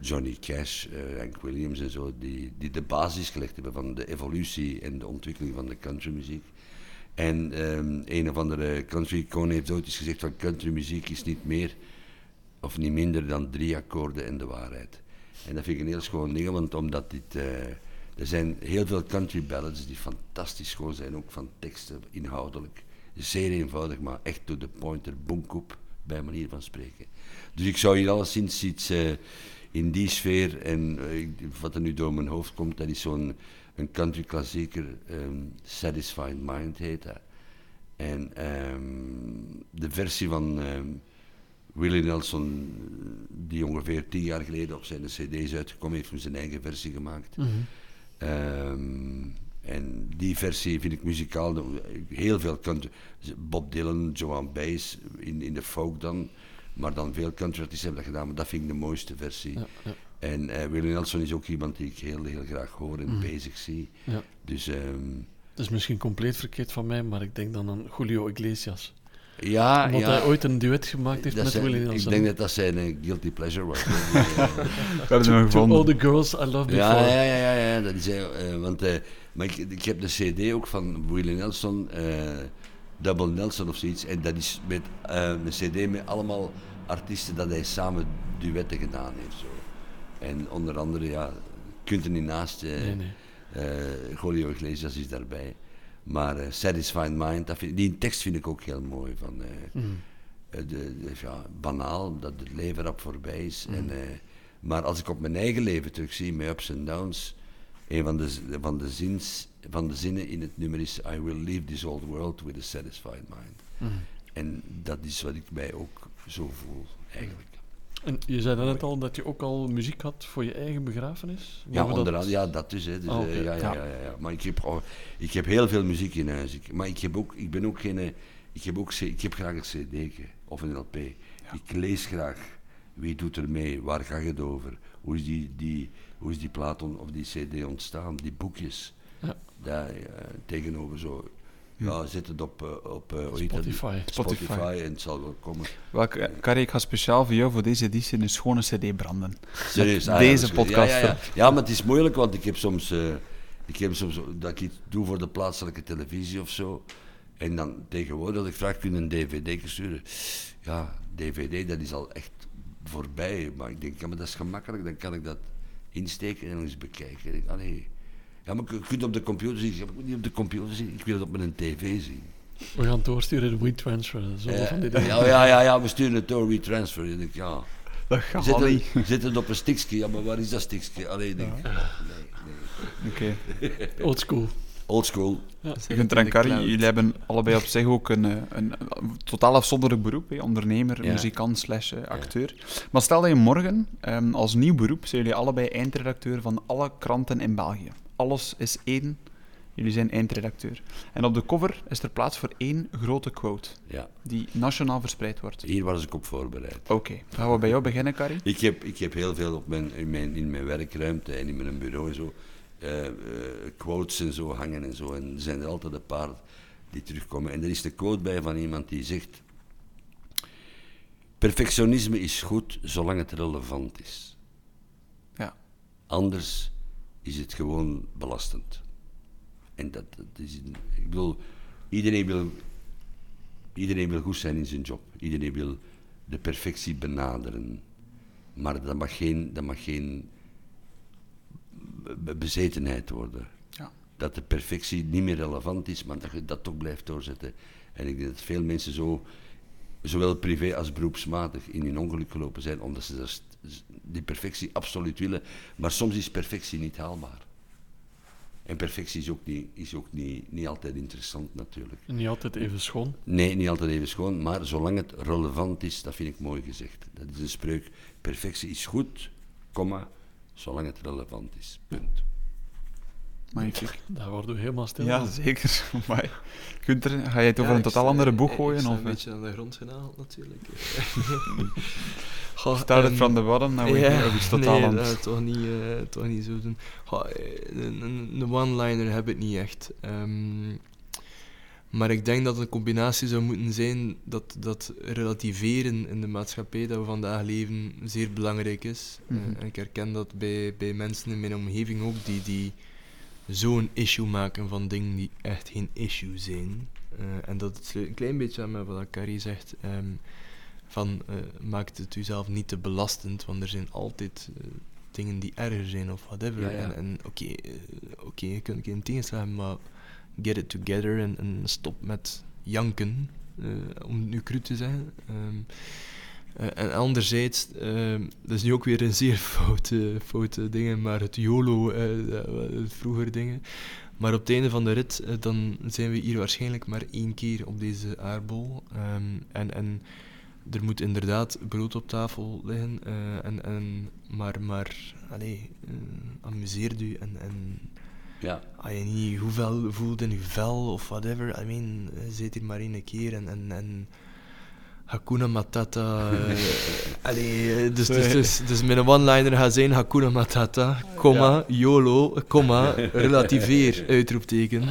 Johnny Cash, eh, Hank Williams en zo, die, die de basis gelegd hebben van de evolutie en de ontwikkeling van de countrymuziek. En ehm, een of andere country-icoon heeft ooit eens gezegd van countrymuziek is niet meer of niet minder dan drie akkoorden en de waarheid. En dat vind ik een heel schoon ding, want omdat dit... er zijn heel veel country ballads die fantastisch schoon zijn, ook van teksten, inhoudelijk. Zeer eenvoudig, maar echt to the point, er boomkoep, bij manier van spreken. Dus ik zou hier alleszins iets eh, in die sfeer, en eh, wat er nu door mijn hoofd komt, dat is zo'n een country klassieker, ehm, Satisfied Mind heet dat. En ehm, de versie van ehm, Willie Nelson, die ongeveer tien jaar geleden op zijn cd is uitgekomen, heeft hem zijn eigen versie gemaakt. Mhm. Ehm, en die versie vind ik muzikaal heel veel country. Bob Dylan, Joan Baez in, in de folk dan. Maar dan veel country artiesten hebben dat gedaan, maar dat vind ik de mooiste versie. Ja, ja. En eh Willie Nelson is ook iemand die ik heel, heel graag hoor en Mhm. bezig zie. Ja. Dus ehm, Dat is misschien compleet verkeerd van mij, maar ik denk dan aan Julio Iglesias. Ja, Omdat ja. hij ooit een duet gemaakt heeft dat met zijn- Willie Ik Nelson. denk dat dat zijn eh, guilty pleasure was. We hebben hem To all gevonden. the girls I loved before. Ja, ja, ja, ja, ja, dat is, eh, eh, want, eh, maar ik, ik heb de CD ook van Willie Nelson, eh, Double Nelson of zoiets, en dat is met eh, een CD met allemaal artiesten dat hij samen duetten gedaan heeft. Zo. En onder andere, ja, kunt er niet naast, eh Nee, nee. Julio Iglesias is daarbij. Maar eh, Satisfied Mind, dat vind, die tekst vind ik ook heel mooi. Van, eh, Mhm. eh, de, de- ja, banaal, dat het leven rap voorbij is. Mhm. En, maar als ik op mijn eigen leven terugzie, mijn ups en downs, een van de, van, de zins, van de zinnen in het nummer is I will leave this old world with a satisfied mind. Mhm. En dat is wat ik mij ook zo voel, eigenlijk. En je zei net al dat je ook al muziek had voor je eigen begrafenis? Ja, dat- andere, ja, dat dus. Hè. dus Ah, eh, ja, ja, Ja. ja. Maar ik heb, oh, ik heb heel veel muziek in huis. Ik, maar ik heb, ook, ik ben ook geen... eh, Ik heb, ook, ik heb graag een cd of een LP. Ik lees graag. Wie doet er mee? Waar gaat het over? Hoe is die, die, hoe is die plaat on- of die cd ontstaan? Die boekjes. Ja. Daar, eh, tegenover zo... Ja, zet het op, eh, op eh? Spotify. Spotify. Spotify. en het zal wel komen. Welke, Carrie, ik ga speciaal voor jou voor deze editie een schone cd branden. Serieus, ah, deze podcast, Ja, ja, ja. ja, maar het is moeilijk, want ik heb soms, eh, ik heb soms dat ik iets doe voor de plaatselijke televisie of zo. En dan tegenwoordig, dat ik vraag, kun je een dvd sturen? Ja, dvd, dat is al echt voorbij. Maar ik denk, ja, maar dat is gemakkelijk, dan kan ik dat insteken en eens bekijken. Ik denk, allee. Ja, maar je kunt op de computer zien. Ja, ik wil niet op de computer zien, ik wil het op mijn tv zien. We gaan het doorsturen in WeTransfer. Zo Eh, van die dingen. ja, ja, ja, ja, we sturen het door WeTransfer. Ik denk, ja. Dat gaat niet. het, zet het op een stickje, ja, maar waar is dat stickje? Allee, ik denk, nee, nee. Oké. Old school. Old school. Gunther en Carrie, jullie hebben allebei op zich ook een, eh, een, een totaal afzonderlijk beroep. Hè? Ondernemer, Ja. muzikant slash eh, acteur. Maar stel dat je morgen ehm, als nieuw beroep, zijn jullie allebei eindredacteur van alle kranten in België. Alles is één. Jullie zijn eindredacteur. En op de cover is er plaats voor één grote quote, Ja, die nationaal verspreid wordt. hier was ik op voorbereid. Oké, gaan we bij jou beginnen, Carrie? Ik heb, ik heb heel veel op mijn, in, mijn, in mijn werkruimte en in mijn bureau en zo, eh, eh, quotes en zo hangen en zo. En er zijn er altijd een paar die terugkomen. En er is de quote bij van iemand die zegt: Perfectionisme is goed zolang het relevant is. Ja. Anders is het gewoon belastend. En dat, dat is, ik bedoel, Iedereen wil, iedereen wil goed zijn in zijn job. Iedereen wil de perfectie benaderen. Maar dat mag geen, dat mag geen be- bezetenheid worden. Ja. Dat de perfectie niet meer relevant is, maar dat je dat toch blijft doorzetten. En ik denk dat veel mensen zo, zowel privé als beroepsmatig, in hun ongeluk gelopen zijn, omdat ze dat st- die perfectie absoluut willen. Maar soms is perfectie niet haalbaar. En perfectie is ook niet, is ook niet, niet altijd interessant natuurlijk. Niet altijd even schoon. Nee, niet altijd even schoon, maar zolang het relevant is, dat vind ik mooi gezegd. Dat is een spreuk. Perfectie is goed, komma, zolang het relevant is. Punt. Magnifiek. Daar worden we helemaal stil Ja, van. zeker. Amai. Gunther, ga je het over Ja, een ik totaal andere ik- boeg ik gooien? sta Of een eh, beetje aan de grond genaald, natuurlijk. Goh, start it ehm, from the bottom, ja, go iets totaal nee, anders. dat toch niet, eh, toch niet zo doen. Goh, eh, een, one-liner heb ik niet echt. Ehm, maar ik denk dat het een combinatie zou moeten zijn dat, dat relativeren in de maatschappij dat we vandaag leven zeer belangrijk is. Mhm. en ik herken dat bij, bij mensen in mijn omgeving ook die, die zo'n issue maken van dingen die echt geen issue zijn. Eh, en dat sluit een klein beetje aan met wat Carrie zegt. ehm, van eh, maakt het uzelf niet te belastend, want er zijn altijd eh, dingen die erger zijn of whatever. Ja, ja. En, en oké, oké, je kunt geen tegenslagen, maar get it together en, en stop met janken, om het nu cru te zeggen. Ehm, eh, en anderzijds, ehm, dat is nu ook weer een zeer foute, foute dingen, maar het YOLO, eh, het vroeger dingen. Maar op het einde van de rit, eh, dan zijn we hier waarschijnlijk maar één keer op deze aardbol. Ehm, en, en er moet inderdaad brood op tafel liggen. eh, en, en, maar, maar allee, eh, amuseer u en, en Ja, als je niet goed wel voelt in je vel of whatever, I mean, je zit hier maar één keer en, en, en Hakuna Matata. eh, allee, eh, dus, dus, dus, dus mijn one-liner gaat zijn Hakuna Matata, comma, YOLO, comma, relativeer, uitroepteken.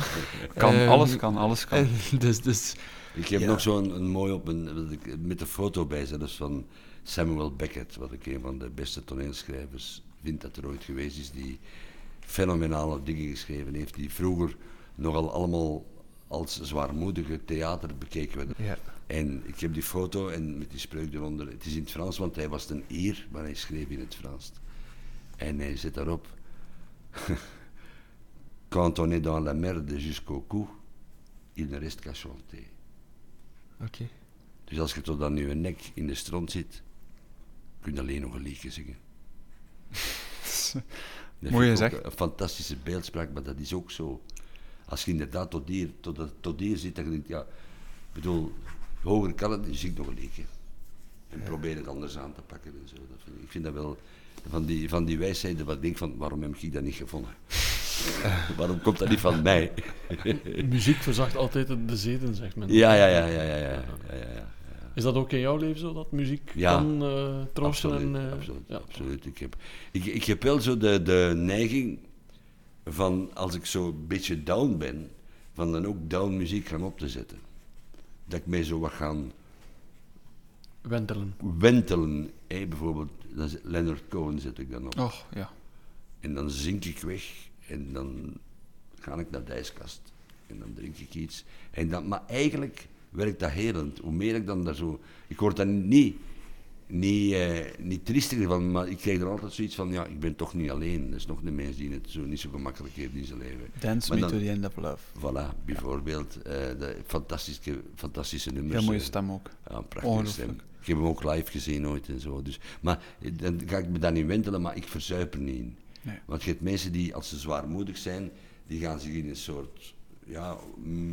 Kan, Ehm, alles kan, alles kan. En dus, dus ik heb Ja. nog zo'n een mooi op een, wat ik met de foto bij is van Samuel Beckett, wat ik een van de beste toneelschrijvers vind dat er ooit geweest is, die fenomenale dingen geschreven heeft, die vroeger nogal allemaal als zwaarmoedige theater bekeken werden. ja. En ik heb die foto en met die spreuk eronder. Het is in het Frans, want hij was een Ier, maar hij schreef in het Frans. En hij zet daarop. Quand on est dans la merde jusqu'au cou, il ne reste qu'à chanter. Oké. Dus als je tot aan je nek in de stront zit, kun je alleen nog een liedje zingen. Mooi gezegd. Een fantastische beeldspraak, maar dat is ook zo. Als je inderdaad tot hier, tot, tot hier zit, dan denk je, ja, ik bedoel, hoger kan het, zie ik nog een keer. En probeer het anders aan te pakken en zo. Dat vind ik, vind dat wel, van die, van die wat ik denk van, waarom heb ik dat niet gevonden? waarom komt dat niet van mij? Muziek verzacht altijd de zeden, zegt men. ja, ja, ja, ja, ja, ja, ja. ja. Is dat ook in jouw leven zo, dat muziek ja, kan uh, troosten? Absoluut, en, uh, absoluut, ja. absoluut. Ik, heb, ik, ik heb wel zo de, de neiging van, als ik zo een beetje down ben, van dan ook down muziek gaan op te zetten. Dat ik mij zo wat gaan Wentelen. wentelen. Bijvoorbeeld, dan zet- Leonard Cohen zet ik dan op. Och, ja. En dan zink ik weg en dan ga ik naar de ijskast. En dan drink ik iets. En dan, maar eigenlijk werkt dat helend. Hoe meer ik dan daar zo... Ik word dan niet, niet, eh, niet triestiger van, maar ik krijg er altijd zoiets van, ja, ik ben toch niet alleen. Er is nog een mens die het zo niet zo gemakkelijk heeft in zijn leven. Dance me dan- to the end of love. Voilà, bijvoorbeeld. eh de fantastische, fantastische nummers. Heel mooie eh, stem ook. ja, prachtige stem. Ik heb hem ook live gezien ooit en zo. Dus, maar eh, dan ga ik me daar niet wentelen, maar ik verzuip er niet in. Nee. Want je hebt mensen die, als ze zwaarmoedig zijn, die gaan zich in een soort, ja,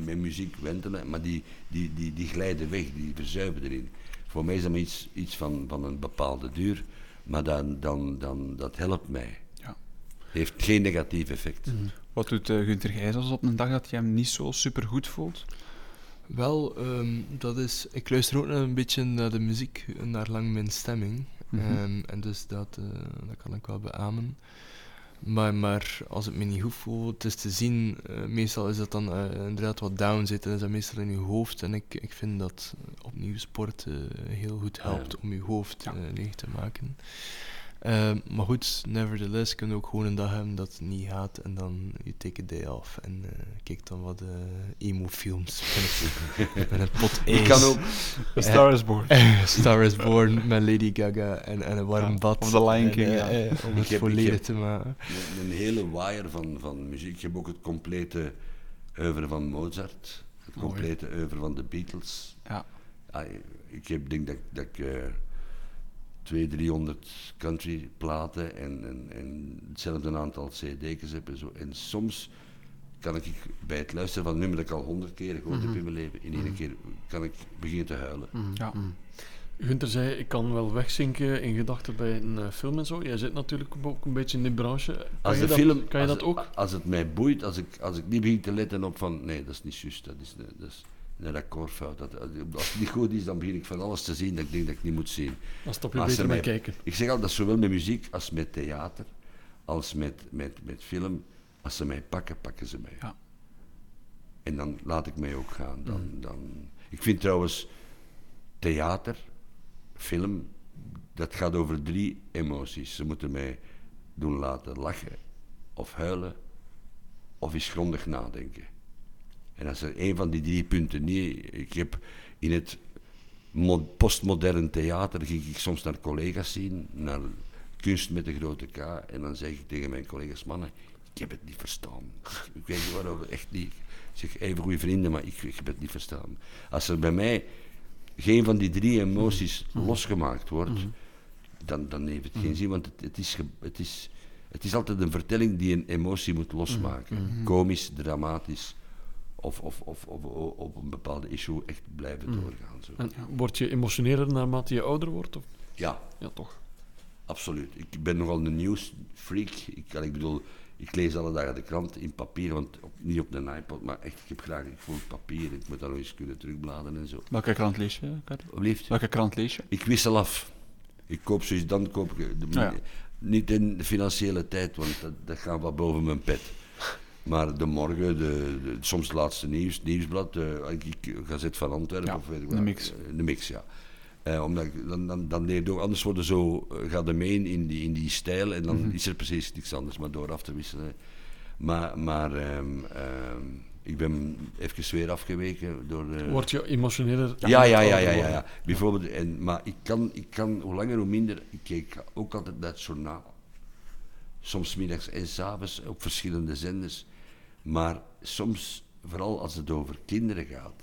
met muziek wentelen, maar die, die, die, die glijden weg, die verzuipen erin. Voor mij is dat iets, iets van, van een bepaalde duur, maar dan, dan, dan, dat helpt mij. Ja. Heeft geen negatief effect. Wat doet uh, Gunther Gijsels op een dag dat je hem niet zo super goed voelt? Wel, ehm, dat is... Ik luister ook een beetje naar de muziek, naar lang mijn stemming. Mhm. Ehm, en dus dat, eh, dat kan ik wel beamen. Maar, maar als het me niet goed voelt, het is te zien, eh, meestal is dat dan eh, inderdaad wat down zit en is dat meestal in je hoofd. En ik, ik vind dat opnieuw sport heel goed helpt om je hoofd eh, leeg te maken. Eh, maar goed, nevertheless kun je ook gewoon een dag hebben dat het niet gaat en dan je take a day off en eh, kijk dan wat eh emo-films met, met een pot ijs. Ik kan ook, A Star is Born. Star is Born met Lady Gaga en, en een warm Ja, bad. of The Lion En, King, eh, ja. eh, om Ik het heb- volledig te maken. Een, een hele waaier van, van muziek. Ik heb ook het complete oeuvre van Mozart. Het complete oeuvre van de Beatles. Ja. Ah, ik heb, denk dat, dat ik eh 200, 300 country platen en, en, en hetzelfde aantal cd's heb. En, zo. en soms kan ik bij het luisteren van een nummer dat ik al honderd keer gehoord heb in mijn leven, in één keer kan ik beginnen te huilen. Ja. Gunther zei, ik kan wel wegzinken in gedachten bij een eh, film en zo. Jij zit natuurlijk ook een beetje in die branche. Kan Als je, de dat, film, kan je als, dat ook? Als het mij boeit, als ik, als ik niet begin te letten op van, nee, dat is niet juist, dat is, dat is een akkoordfout. Dat, als het niet goed is, dan begin ik van alles te zien dat ik denk dat ik niet moet zien. Dan stop je beter er mee mij- kijken. Ik zeg al, dat zowel met muziek als met theater, als met, met, met film. Als ze mij pakken, pakken ze mij. Ja. En dan laat ik mij ook gaan. Dan, dan... Ik vind trouwens theater, film, dat gaat over drie emoties. Ze moeten mij doen laten lachen, of huilen, of eens grondig nadenken. En als er een van die drie punten niet... Ik heb in het mo- postmodern theater ging ik soms naar collega's zien, naar kunst met de grote K, en dan zeg ik tegen mijn collega's, mannen, ik heb het niet verstaan. Ik weet niet waarom, echt niet. Ik zeg, even goede vrienden, maar ik, ik heb het niet verstaan. Als er bij mij geen van die drie emoties losgemaakt wordt, dan, dan heeft het geen zin, want het, het, is, het, is, het is altijd een vertelling die een emotie moet losmaken. Komisch, dramatisch, of, of, of, op een bepaalde issue echt blijven doorgaan. Zo. En word je emotioneler naarmate je ouder wordt? Of? Ja, Ja, toch. absoluut. Ik ben nogal een nieuwsfreak. Ik, ik bedoel, ik lees alle dagen de krant in papier, want op- niet op een iPod, maar echt, ik heb graag, ik voel papier, ik moet daar nog eens kunnen terugbladeren en zo. Welke krant lees je? Alsjeblieft. Welke krant lees je? Ik wissel af. Ik koop zoiets, dan koop ik... de- Ja. Niet in de financiële tijd, want dat, dat gaat wat boven mijn pet. Maar de morgen, de, de- soms het laatste nieuws, nieuwsblad, de ik, ik, Gazet van Antwerpen Ja, of weet ik de wat. mix. Eh, De mix, ja. Eh, omdat ik, dan, dan, dan leer je ook, anders worden zo, eh, gaat de mee in die, in die stijl en dan Mhm. is er precies niks anders, maar door af te wisselen. Maar, maar ehm, ehm, ik ben even weer afgeweken door de... Word je emotioneler? Ja, ja, ja, ja, ja, ja. Bijvoorbeeld, en, maar ik kan, ik kan hoe langer hoe minder, ik keek ook altijd naar het journaal. Soms middags en s'avonds op verschillende zenders. Maar soms, vooral als het over kinderen gaat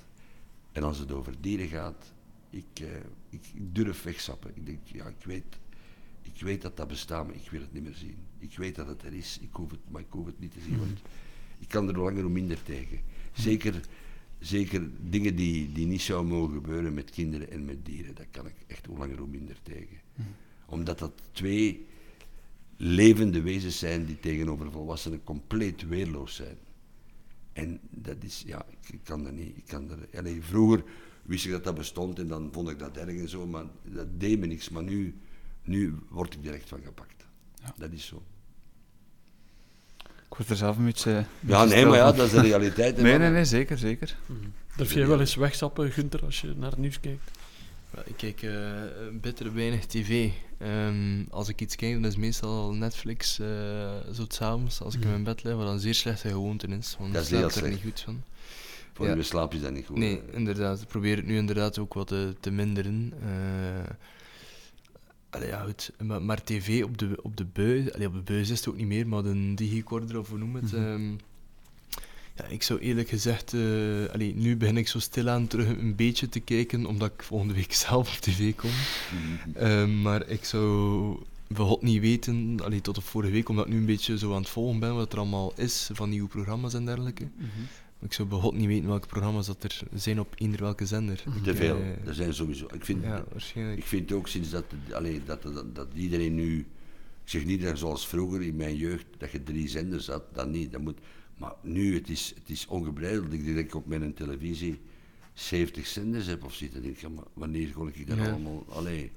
en als het over dieren gaat, ik, eh, ik, ik durf wegsappen. Ik denk, ja, ik weet, ik weet dat dat bestaat, maar ik wil het niet meer zien. Ik weet dat het er is, ik hoef het, maar ik hoef het niet te zien, want ik kan er langer hoe minder tegen. Zeker, zeker dingen die, die niet zouden mogen gebeuren met kinderen en met dieren, daar kan ik echt hoe langer hoe minder tegen. Omdat dat twee levende wezens zijn die tegenover volwassenen compleet weerloos zijn. En dat is, ja, ik, kan dat niet. Ik kan dat, allee, vroeger wist ik dat dat bestond en dan vond ik dat erg en zo, maar dat deed me niks. Maar nu, nu word ik er echt van gepakt. Dat is zo. Ik word er zelf een beetje... een Ja, beetje nee, maar ja, dat is de realiteit. Nee, nee, nee, zeker, zeker. Durf jij wel eens wegstappen, Gunther, als je naar het nieuws kijkt? Ik kijk eh bitter weinig tv. Ehm, als ik iets kijk, dan is meestal Netflix, eh zo s'avonds, als ik in mijn bed lig, wat een zeer slechte gewoonte is. Want Dat is heel er niet goed van. Voor Ja. je slaap is dat niet goed. Nee, hè. inderdaad. Ik probeer het nu inderdaad ook wat te, te minderen. Eh allee, ja, goed. Maar, maar tv op de, op de buis, allee, op de buis is het ook niet meer, maar de digicorder of hoe noem het. ehm, ja, ik zou eerlijk gezegd, eh, allee, nu begin ik zo stilaan terug een beetje te kijken, omdat ik volgende week zelf op tv kom. Mhm. Ehm, maar ik zou bijvoorbeeld niet weten, allee, tot op vorige week, omdat ik nu een beetje zo aan het volgen ben wat er allemaal is van nieuwe programma's en dergelijke. Maar ik zou bijvoorbeeld niet weten welke programma's dat er zijn op eender welke zender. Te Ik, veel. eh, Er zijn sowieso. Ik vind, ja, waarschijnlijk. Ik vind ook sinds dat, allee, dat, dat, dat iedereen nu. Ik zeg niet dat zoals vroeger in mijn jeugd dat je drie zenders had, dat niet. Dat moet, maar nu, het is, het is ongebreideld. Ik denk dat ik op mijn televisie 70 zenders heb of zitten. Ik denk, ja, maar wanneer kon ik dat Ja. allemaal. Allee.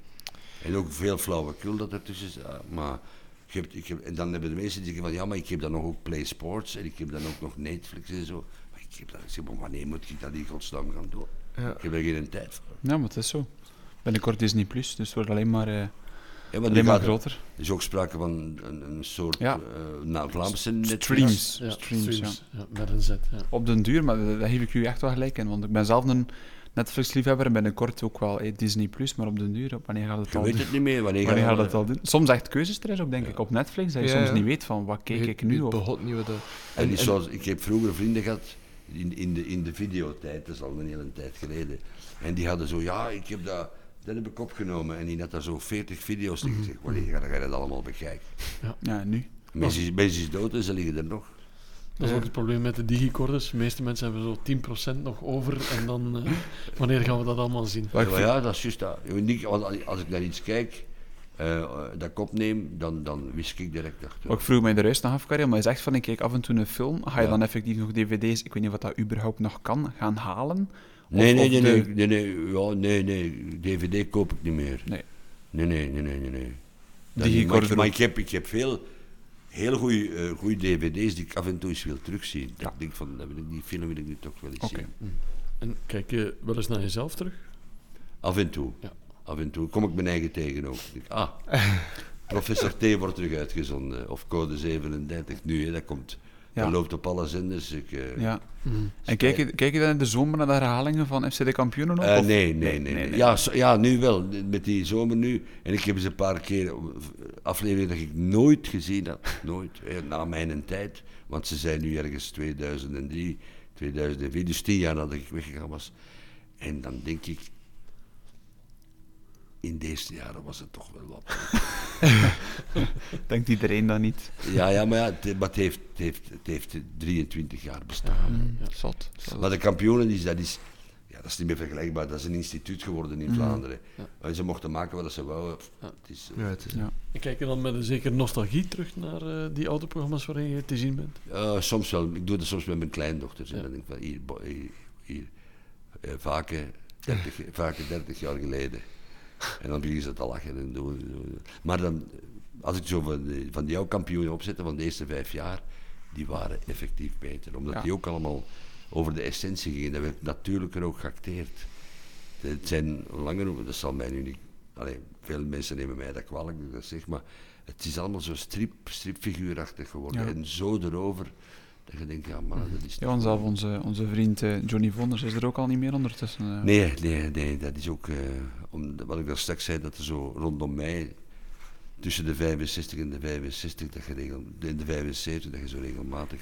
En ook veel flauwekul dat ertussen zit. Maar je hebt, ik heb, en dan hebben de mensen die zeggen van ja, maar ik heb dan nog ook Play Sports en ik heb dan ook nog Netflix en zo. Maar ik heb dat, ik zeg, maar wanneer moet ik dat in godsnaam gaan doen? Ja. Ik heb er geen tijd voor. Ja, maar het is zo. Binnenkort Disney Plus, dus het wordt alleen maar eh, Ja, want maar groter. Er is ook sprake van een, een soort Ja. eh, na Vlaamse Netflix. Streams. Ja, streams, streams, ja. met een Z. Ja. Op den duur, maar daar geef ik u echt wel gelijk in. Want ik ben zelf een Netflix-liefhebber en binnenkort ook wel eh, Disney+, Plus, maar op den duur, op wanneer gaat het Je al weet doen? het niet meer. Wanneer, gaat het al doen? Soms echt keuzestress ook, denk ik, op Netflix, dat je Ja, soms ja. niet weet van, wat kijk ik nu? Of... begot niet wat dat... En, En- die en- zoals, ik heb vroeger vrienden gehad, in, in, de, in de videotijd, dat is al een hele tijd geleden. En die hadden zo, ja, ik heb dat, dat heb ik opgenomen. En die had daar zo 40 video's liggen. Ik zeg, wanneer ga je dat allemaal bekijken? Ja, nu. Mensen is, mensen is dood en ze liggen er nog. Dat is ook het probleem met de digicorders. De meeste mensen hebben zo 10% nog over. En dan, eh, wanneer gaan we dat allemaal zien? Ja, vind- ja, dat is juist dat. Als- ik naar iets kijk, eh, dat ik opneem, dan, dan wist ik direct achter. Wat ik vroeg mij de rust nog af, Karel, maar je zegt van, ik kijk af en toe een film, ga je Ja. dan effectief nog dvd's, ik weet niet wat dat überhaupt nog kan, gaan halen? Nee, nee, nee, nee, nee, nee, ja, nee, nee, DVD koop ik niet meer. Nee. Nee, nee, nee, nee, nee. nee. Dat Die niet. maar ik, maar ik heb, ik heb veel heel goede goede dvd's die ik af en toe eens wil terugzien. Dat Ja. ik denk van, dat wil ik, die film wil ik nu toch wel eens Oké. zien. En kijk je wel eens naar jezelf terug? Af en toe. Ja. Af en toe kom ik mijn eigen tegen ook. Denk, ah, professor T wordt terug uitgezonden. Of code 37 nu, hè, dat komt. Ja. Dat loopt op alle zenders. Ik, eh, Ja. En kijk je, kijk je dan in de zomer naar de herhalingen van FC de kampioenen ook? Eh, of- nee, nee, nee, nee. Ja, ja, nu wel. Met die zomer nu. En ik heb eens een paar keer eh, afleveringen dat ik nooit gezien had. Nooit. Na mijn tijd. Want ze zijn nu ergens 2003, 2004. Dus tien jaar nadat ik weggegaan was. En dan denk ik... In deze jaren was het toch wel wat. Denkt iedereen dat niet? Ja, ja maar, ja, het, maar het, heeft, het, heeft, het heeft 23 jaar bestaan. Ja. Zot. zot. Maar de kampioenen, is, dat, is, ja, dat is niet meer vergelijkbaar. Dat is een instituut geworden in Vlaanderen. Ja. En ze mochten maken wat ze wouden. Ja. Het is, eh, Ja, het is... Ja. En kijk je dan met een zekere nostalgie terug naar eh, die oude programma's waarin je te zien bent? eh, soms wel. Ik doe dat soms met mijn kleindochters. En dan denk ik van, hier, hier, hier eh, vaker, 30, vaker 30 jaar geleden. En dan beginnen ze te lachen. En doen. Maar dan, als ik zo van, die- van die jouw kampioenen opzette van de eerste vijf jaar, die waren effectief beter. Omdat Ja. die ook allemaal over de essentie gingen. Dat werd natuurlijker ook geacteerd. Het zijn langer, dat zal mij nu niet. Allee, veel mensen nemen mij dat kwalijk, dat zeg, maar het is allemaal zo strip, stripfiguurachtig geworden. Ja. En zo erover, dat je denkt, ja, maar dat is. Ja, zelf onze, onze vriend eh, Johnny Vonders is er ook al niet meer ondertussen. eh. Nee, nee, nee, dat is ook, eh, om, wat ik daar straks zei, dat er zo rondom mij, tussen de 65 en de 65, dat je regel, in de 75, dat je zo regelmatig,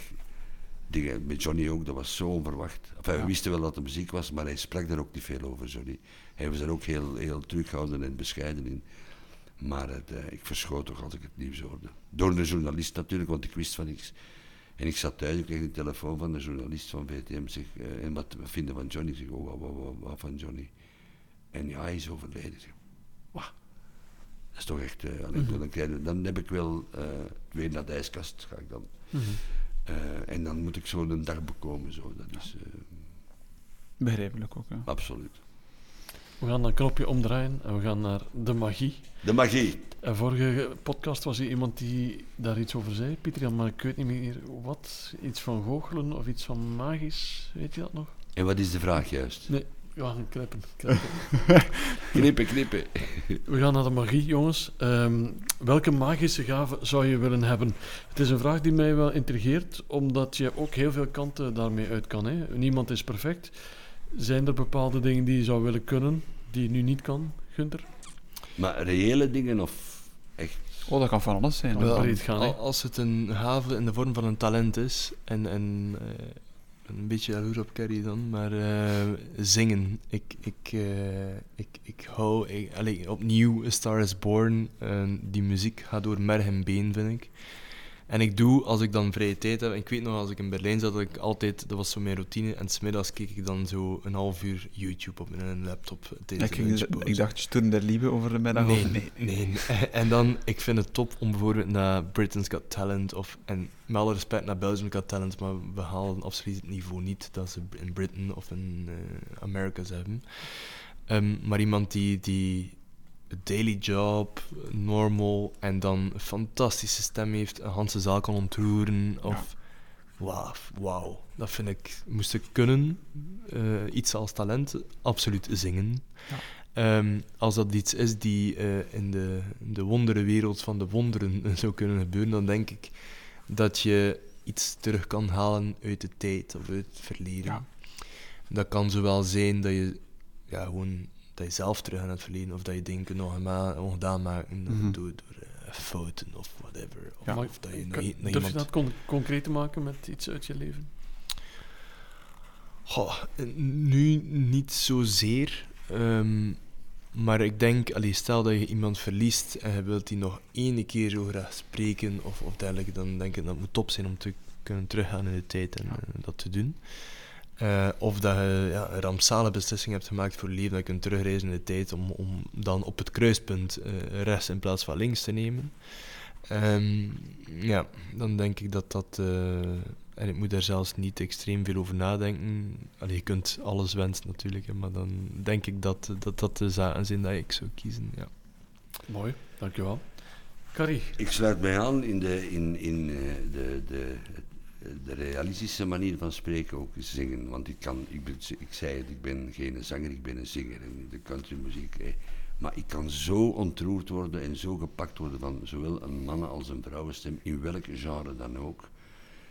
dingen, met Johnny ook, dat was zo onverwacht. Enfin, we Ja. wisten wel dat het muziek was, maar hij sprak daar ook niet veel over, Johnny. Hij was er ook heel, heel terughoudend en bescheiden in. Maar het, ik verschoot toch als ik het nieuws hoorde. Door de journalist natuurlijk, want ik wist van niks. En ik zat thuis, ik kreeg een telefoon van de journalist van VTM. Zeg, eh, en wat, vinden van Johnny? Ik zeg, oh, wat, wat, wat, van Johnny? En ja, hij is overleden. Ik zeg, wauw. Dat is toch echt... eh, dan, krijg je- dan heb ik wel eh, weer naar de ijskast, ga ik dan. Eh, en dan moet ik zo een dag bekomen. Zo. Dat is eh, Begrijpelijk ook. Ja. absoluut. We gaan een knopje omdraaien en we gaan naar de magie. De magie. En vorige podcast was er iemand die daar iets over zei, Pieter Jan, maar ik weet niet meer wat. Iets van goochelen of iets van magisch, weet je dat nog? En wat is de vraag juist? Nee, we gaan knippen. knippen. Knippen, knippen. We gaan naar de magie, jongens. Ehm, welke magische gave zou je willen hebben? Het is een vraag die mij wel intrigeert, omdat je ook heel veel kanten daarmee uit kan. Hè? Niemand is perfect. Zijn er bepaalde dingen die je zou willen kunnen, die je nu niet kan, Gunther? Maar reële dingen of echt... Oh, dat kan van alles zijn. Wel, hoor. breed gaan, hè? als het een gave in de vorm van een talent is, en, en eh, een beetje jaloers op Carrie dan, maar eh, zingen. Ik, ik, eh, ik, ik hou, ik, allee, opnieuw A Star is Born, die muziek gaat door merg en been, vind ik. En ik doe, als ik dan vrije tijd heb, ik weet nog, als ik in Berlijn zat, dat ik altijd, dat was zo mijn routine, en smiddags keek ik dan zo een half uur YouTube op mijn laptop Ik, ging, ik dacht Sturm der Liebe over de middag. Nee, of- nee, nee. En dan, ik vind het top om bijvoorbeeld naar Britain's Got Talent, of, en met alle respect naar Belgium's Got Talent, maar we halen absoluut het niveau niet dat ze in Britain of in eh Amerika's hebben. Ehm, maar iemand die, die daily job, normal, en dan een fantastische stem heeft, een ganse zaal kan ontroeren, of... Wauw, wauw, dat vind ik, moest ik kunnen, eh, iets als talent, absoluut zingen. Ja. Ehm, als dat iets is die eh, in de, de wonderenwereld van de wonderen zou kunnen gebeuren, dan denk ik dat je iets terug kan halen uit de tijd of uit het verleden. Ja. Dat kan zowel zijn dat je, ja, gewoon, dat je zelf terug aan het verleden of dat je dingen nog ongedaan maken Mhm. door, door eh, fouten of whatever. Of, Ja. of dat je Kan- nog Durf je dat con- concreet te maken met iets uit je leven? Goh, nu niet zozeer. ehm, maar ik denk, allee, stel dat je iemand verliest en je wilt die nog één keer zo graag spreken of, of dergelijke, dan denk ik dat het moet top zijn om te kunnen teruggaan in de tijd en Ja. eh, dat te doen. Eh, of dat je ja, een rampzalige beslissing hebt gemaakt voor je leven, dat je kunt terugreizen in de tijd om, om dan op het kruispunt eh, rechts in plaats van links te nemen. Ehm, ja, dan denk ik dat dat... eh, en ik moet daar zelfs niet extreem veel over nadenken. Allee, je kunt alles wensen natuurlijk, hè, maar dan denk ik dat dat, dat de zaken zijn dat ik zou kiezen. Ja. Mooi, dankjewel. Carrie, Ik sluit mij aan in de, in, in, eh, de, de, de realistische manier van spreken, ook zingen. Want ik, kan, ik, ben, ik zei het, ik ben geen zanger, ik ben een zinger in de countrymuziek. eh. Maar ik kan zo ontroerd worden en zo gepakt worden van zowel een mannen- als een vrouwenstem, in welk genre dan ook.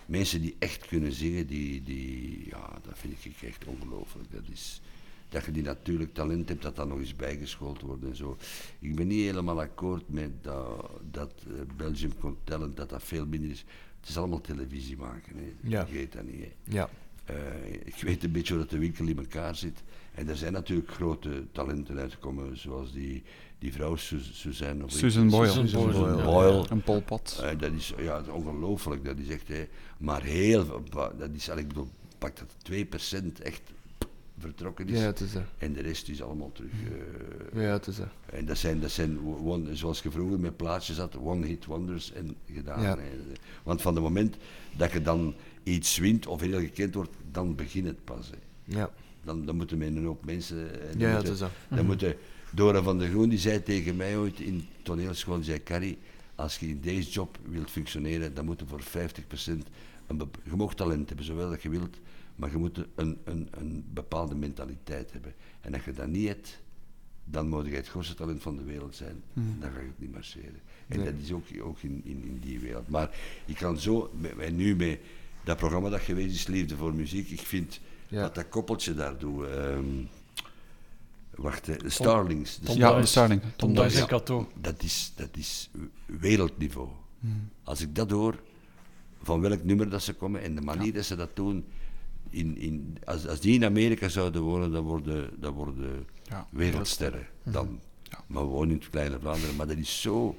Mensen die echt kunnen zingen, die, die, ja, dat vind ik echt ongelooflijk. Dat is, dat je die natuurlijk talent hebt, dat dat nog eens bijgeschoold wordt en zo. Ik ben niet helemaal akkoord met dat, dat eh, Belgium Got dat dat veel minder is. Het is allemaal televisie maken, hè. Ja. vergeet dat niet. Hè. Ja. Eh, ik weet een beetje hoe dat de winkel in elkaar zit. En er zijn natuurlijk grote talenten uitgekomen, zoals die, die vrouw Su- Suzanne. of Susan iets. Boyle. Susan Susan Boyle, Boyle. ja. Pol Pot. Eh, dat is ja, ongelooflijk, dat is echt, hè, maar heel, dat is, ik bedoel, pak dat 2% echt vertrokken is. ja, het is dat. En de rest is allemaal terug. eh, Ja, het is dat. en dat zijn, dat zijn one- zoals je vroeger met plaatjes had, one-hit wonders en gedaan. Ja. Want van het moment dat je dan iets wint of heel gekend wordt, dan begint het pas. Ja, Dan, dan moeten men een hoop mensen... eh, dan ja, het moeten- is dat. dan moeten, Dora van der Groen die zei tegen mij ooit in toneelschool, die zei, Carrie, als je in deze job wilt functioneren, dan moet je voor 50% een je mag talent hebben, zowel dat je wilt, maar je moet een, een, een bepaalde mentaliteit hebben. En als je dat niet hebt, dan moet je het grootste talent van de wereld zijn. Dan ga je het niet marcheren. En Nee. dat is ook, ook in, in, in die wereld. Maar ik kan zo, en nu met dat programma dat geweest is, Liefde voor Muziek, ik vind Ja. wat dat koppeltje daar doet. ehm, wacht, hè, de Starlings. de Tom Ja, Dice. de Starling. Tom en Cato. dat is, dat is wereldniveau. Hmm. Als ik dat hoor, van welk nummer dat ze komen en de manier dat ze dat doen, in, in, als, als die in Amerika zouden wonen, dan worden, dan worden Ja. wereldsterren. Dan. Mhm. Ja. Maar we wonen in het kleine Vlaanderen, maar dat is zo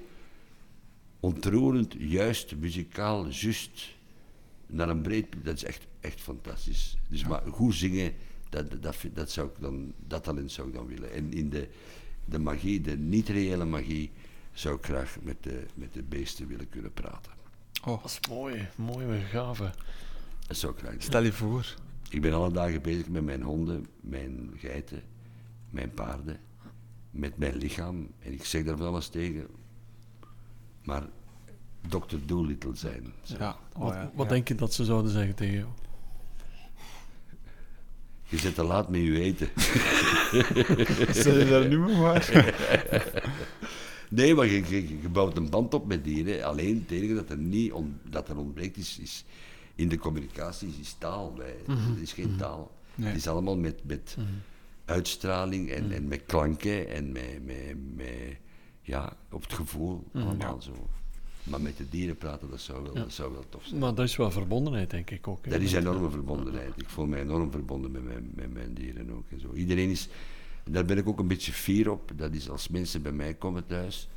ontroerend, juist, muzikaal, juist, naar een breed, dat is echt, echt fantastisch. Dus maar goed zingen, dat, dat, dat, zou ik dan, dat talent zou ik dan willen. En in de, de magie, de niet-reële magie, zou ik graag met de, met de beesten willen kunnen praten. Oh, Dat is mooi, mooie gave. Dat zou ik graag doen. Stel je voor. Ik ben alle dagen bezig met mijn honden, mijn geiten, mijn paarden, met mijn lichaam. En ik zeg daar van alles tegen. Maar Dr. Doolittle zijn. ja. Oh, Wat, ja. wat Ja. denk je dat ze zouden zeggen tegen jou? Je zit te laat met je eten. Zeg je daar nu maar? Nee, maar je, je, je bouwt een band op met dieren. Alleen het enige dat er, niet on- dat er ontbreekt is, is in de communicatie is, taal. Wij, Er is geen taal. Nee. Het is allemaal met, met uitstraling en, en met klanken en met, met, met, ja, op het gevoel. Allemaal zo. Maar met de dieren praten, dat zou wel, Ja. dat zou wel tof zijn. Maar dat is wel verbondenheid, denk ik ook. hè. Dat is enorme verbondenheid. Ik voel mij enorm verbonden met mijn, met mijn dieren ook. En zo. Iedereen is, daar ben ik ook een beetje fier op. Dat is als mensen bij mij komen thuis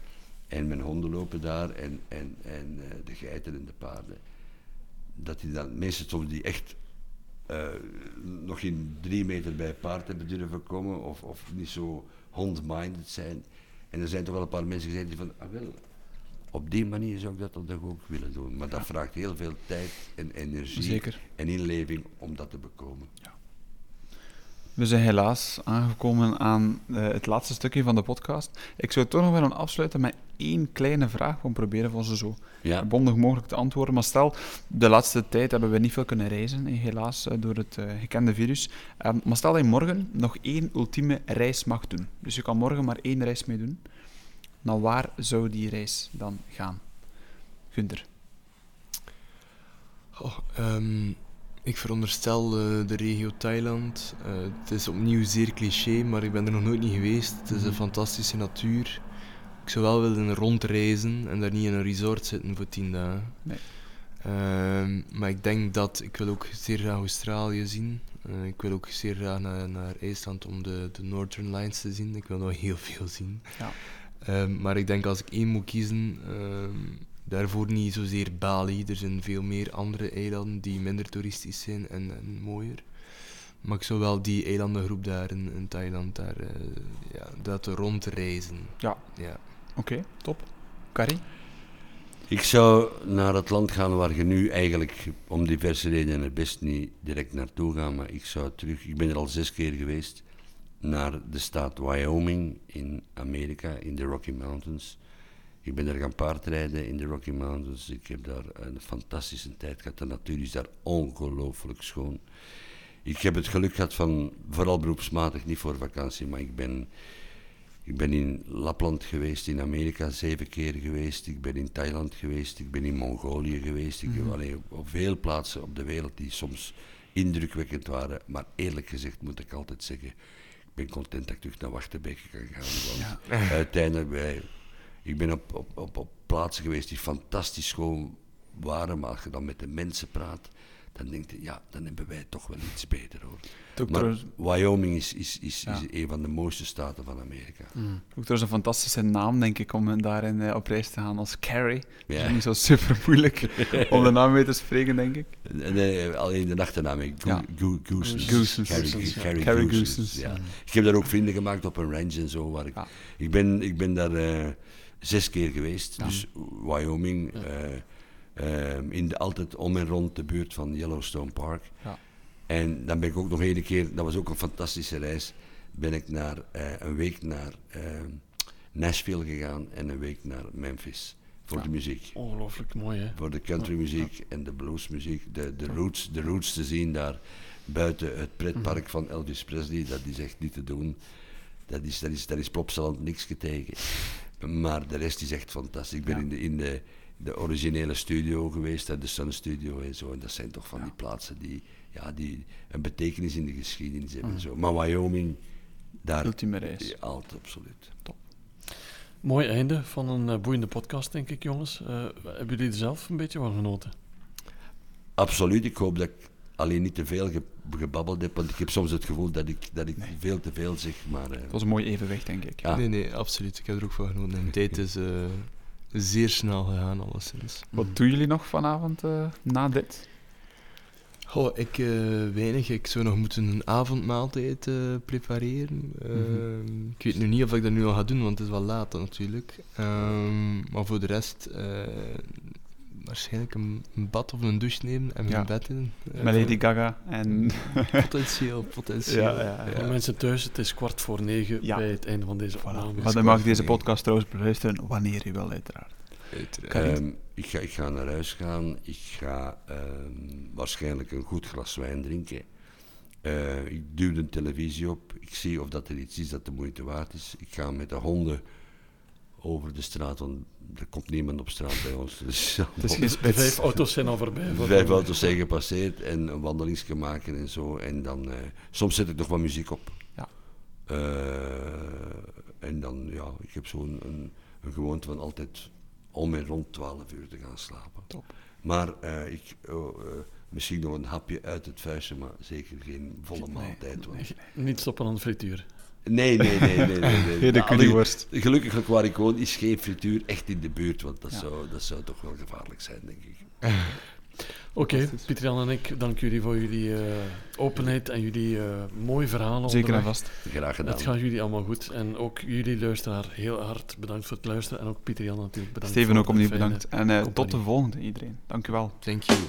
en mijn honden lopen daar en, en, en eh, de geiten en de paarden. Dat die dan, mensen soms die echt eh, nog geen drie meter bij paard hebben durven komen of, of niet zo hond-minded zijn. En er zijn toch wel een paar mensen gezegd die van, ah wel, op die manier zou ik dat dan toch ook willen doen. Maar dat vraagt heel veel tijd en energie Zeker. en inleving om dat te bekomen. We zijn helaas aangekomen aan eh, het laatste stukje van de podcast. Ik zou toch nog willen afsluiten met één kleine vraag. We proberen voor ze zo Ja, bondig mogelijk te antwoorden. Maar stel, de laatste tijd hebben we niet veel kunnen reizen, eh, helaas, eh, door het gekende virus. Ehm, maar stel dat je morgen nog één ultieme reis mag doen. Dus je kan morgen maar één reis mee doen. Naar waar zou die reis dan gaan? Gunther. Oh, ehm, ik veronderstel eh, de regio Thailand. Eh, het is opnieuw zeer cliché, maar ik ben er nog nooit niet geweest. Het is een fantastische natuur. Ik zou wel willen rondreizen en daar niet in een resort zitten voor tien dagen. Nee. Ehm, maar ik denk dat ik wil ook zeer graag Australië zien. Eh, ik wil ook zeer graag naar, naar IJsland om de, de Northern Lines te zien. Ik wil nog heel veel zien. Ja. Ehm, maar ik denk als ik één moet kiezen, ehm, daarvoor niet zozeer Bali. Er zijn veel meer andere eilanden die minder toeristisch zijn en, en mooier. Maar ik zou wel die eilandengroep daar in, in Thailand daar, eh, ja, dat rondreizen. Ja. Ja. Oké, top. Carrie? ik zou naar het land gaan waar je nu eigenlijk om diverse redenen er best niet direct naartoe gaat, maar ik zou terug, ik ben er al zes keer geweest, naar de staat Wyoming in Amerika, in de Rocky Mountains. Ik ben daar gaan paardrijden in de Rocky Mountains. Ik heb daar een fantastische tijd gehad. De natuur is daar ongelooflijk schoon. Ik heb het geluk gehad van, vooral beroepsmatig, niet voor vakantie, maar ik ben, ik ben in Lapland geweest, in Amerika zeven keer geweest. Ik ben in Thailand geweest, ik ben in Mongolië geweest. Ik heb alleen op, op veel plaatsen op de wereld die soms indrukwekkend waren. Maar eerlijk gezegd moet ik altijd zeggen, ik ben content dat ik terug naar Wachterbeek kan gaan. Want uiteindelijk, wij, ik ben op, op, op, op plaatsen geweest die fantastisch schoon waren, maar als je dan met de mensen praat, dan denk je, ja, dan hebben wij toch wel iets beter hoor. Ook Maar Wyoming is, is, is, Ja. is een van de mooiste staten van Amerika. ook trouwens een fantastische naam, denk ik, om daarin eh, op reis te gaan als Carrie. Ja. Dat is niet zo super moeilijk om de naam mee te spreken, denk ik. Nee, alleen de achternaam, ik. Go- Ja. Go- Goosens. Goosens. Carrie, Goosens, ja. Carrie Carrie Goosens, Goosens. Ja. Ik heb daar ook vrienden gemaakt op een ranch en zo. Waar ik, Ja. ik, ben, ik ben daar eh, zes keer geweest. Ja. Dus Wyoming, eh, eh, in de, altijd om en rond de buurt van Yellowstone Park. Ja. En dan ben ik ook nog één keer, dat was ook een fantastische reis, ben ik naar, eh, een week naar eh, Nashville gegaan en een week naar Memphis voor Ja. de muziek. Ongelooflijk mooi, hè? Voor de countrymuziek en de bluesmuziek, de, de, roots, de roots te zien daar buiten het pretpark van Elvis Presley, dat is echt niet te doen. Dat is, dat is, dat is Plopsaland niks tegen. Maar de rest is echt fantastisch. Ik ben Ja. in, de, in de, de originele studio geweest, de Sun Studio en zo. En dat zijn toch van die plaatsen die, ja, die een betekenis in de geschiedenis hebben. en Zo. Maar Wyoming, daar... Ultieme reis. Ja, altijd, absoluut. Mooi einde van een eh, boeiende podcast, denk ik, jongens. Eh, hebben jullie er zelf een beetje van genoten? Absoluut. Ik hoop dat ik alleen niet te veel ge- gebabbeld heb, want ik heb soms het gevoel dat ik, dat ik veel te veel zeg. Maar eh, Het was een mooi evenwicht, denk ik. ja. Nee, nee, absoluut. Ik heb er ook van genoten. En de tijd is eh, zeer snel gegaan, alleszins. Wat doen jullie nog vanavond eh, na dit? Goh, ik eh, weinig. Ik zou nog moeten een avondmaaltijd eh, prepareren. Ehm, Ik weet nu niet of ik dat nu al ga doen, want het is wel laat natuurlijk. Ehm, maar voor de rest, eh, waarschijnlijk een, een bad of een douche nemen en mijn Ja. bed in. Met Lady Gaga en... Potentieel, potentieel. Ja, ja, ja. Voor mensen thuis, het is kwart voor negen Ja. bij het einde van deze Voilà. opname. Maar dan mag je deze podcast trouwens beluisteren wanneer je wil, uiteraard. Uiteraard. Ehm, ik, ga, ik ga naar huis gaan. Ik ga ehm, waarschijnlijk een goed glas wijn drinken. Eh, ik duw de televisie op. Ik zie of dat er iets is dat de moeite waard is. Ik ga met de honden over de straat, want er komt niemand op straat bij ons. Dus Het is vijf auto's zijn al voorbij. voor- Vijf auto's zijn gepasseerd en een wandelingsje maken en zo. En dan, eh, soms zet ik nog wat muziek op. Ja. Eh, en dan, ja, ik heb zo'n een, een gewoonte van altijd om en rond 12 uur te gaan slapen. Top. Maar eh, ik, oh, misschien nog een hapje uit het vuistje, maar zeker geen volle maaltijd. Want... Niet stoppen aan de frituur. Nee, nee, nee, nee. nee, nee. Hele Nou, curryworst. Gelukkig waar ik woon is geen frituur echt in de buurt, want dat, Ja. zou, dat zou toch wel gevaarlijk zijn, denk ik. Oké, Fantastisch. Pieter Jan en ik danken jullie voor jullie eh, openheid en jullie eh, mooie verhalen. Zeker en vast. Graag gedaan. Het gaat jullie allemaal goed. En ook jullie luisteraar heel hard bedankt voor het luisteren. En ook Pieter Jan natuurlijk bedankt. Steven ook de opnieuw bedankt. En eh, tot de volgende, iedereen. Dank u wel. Thank you.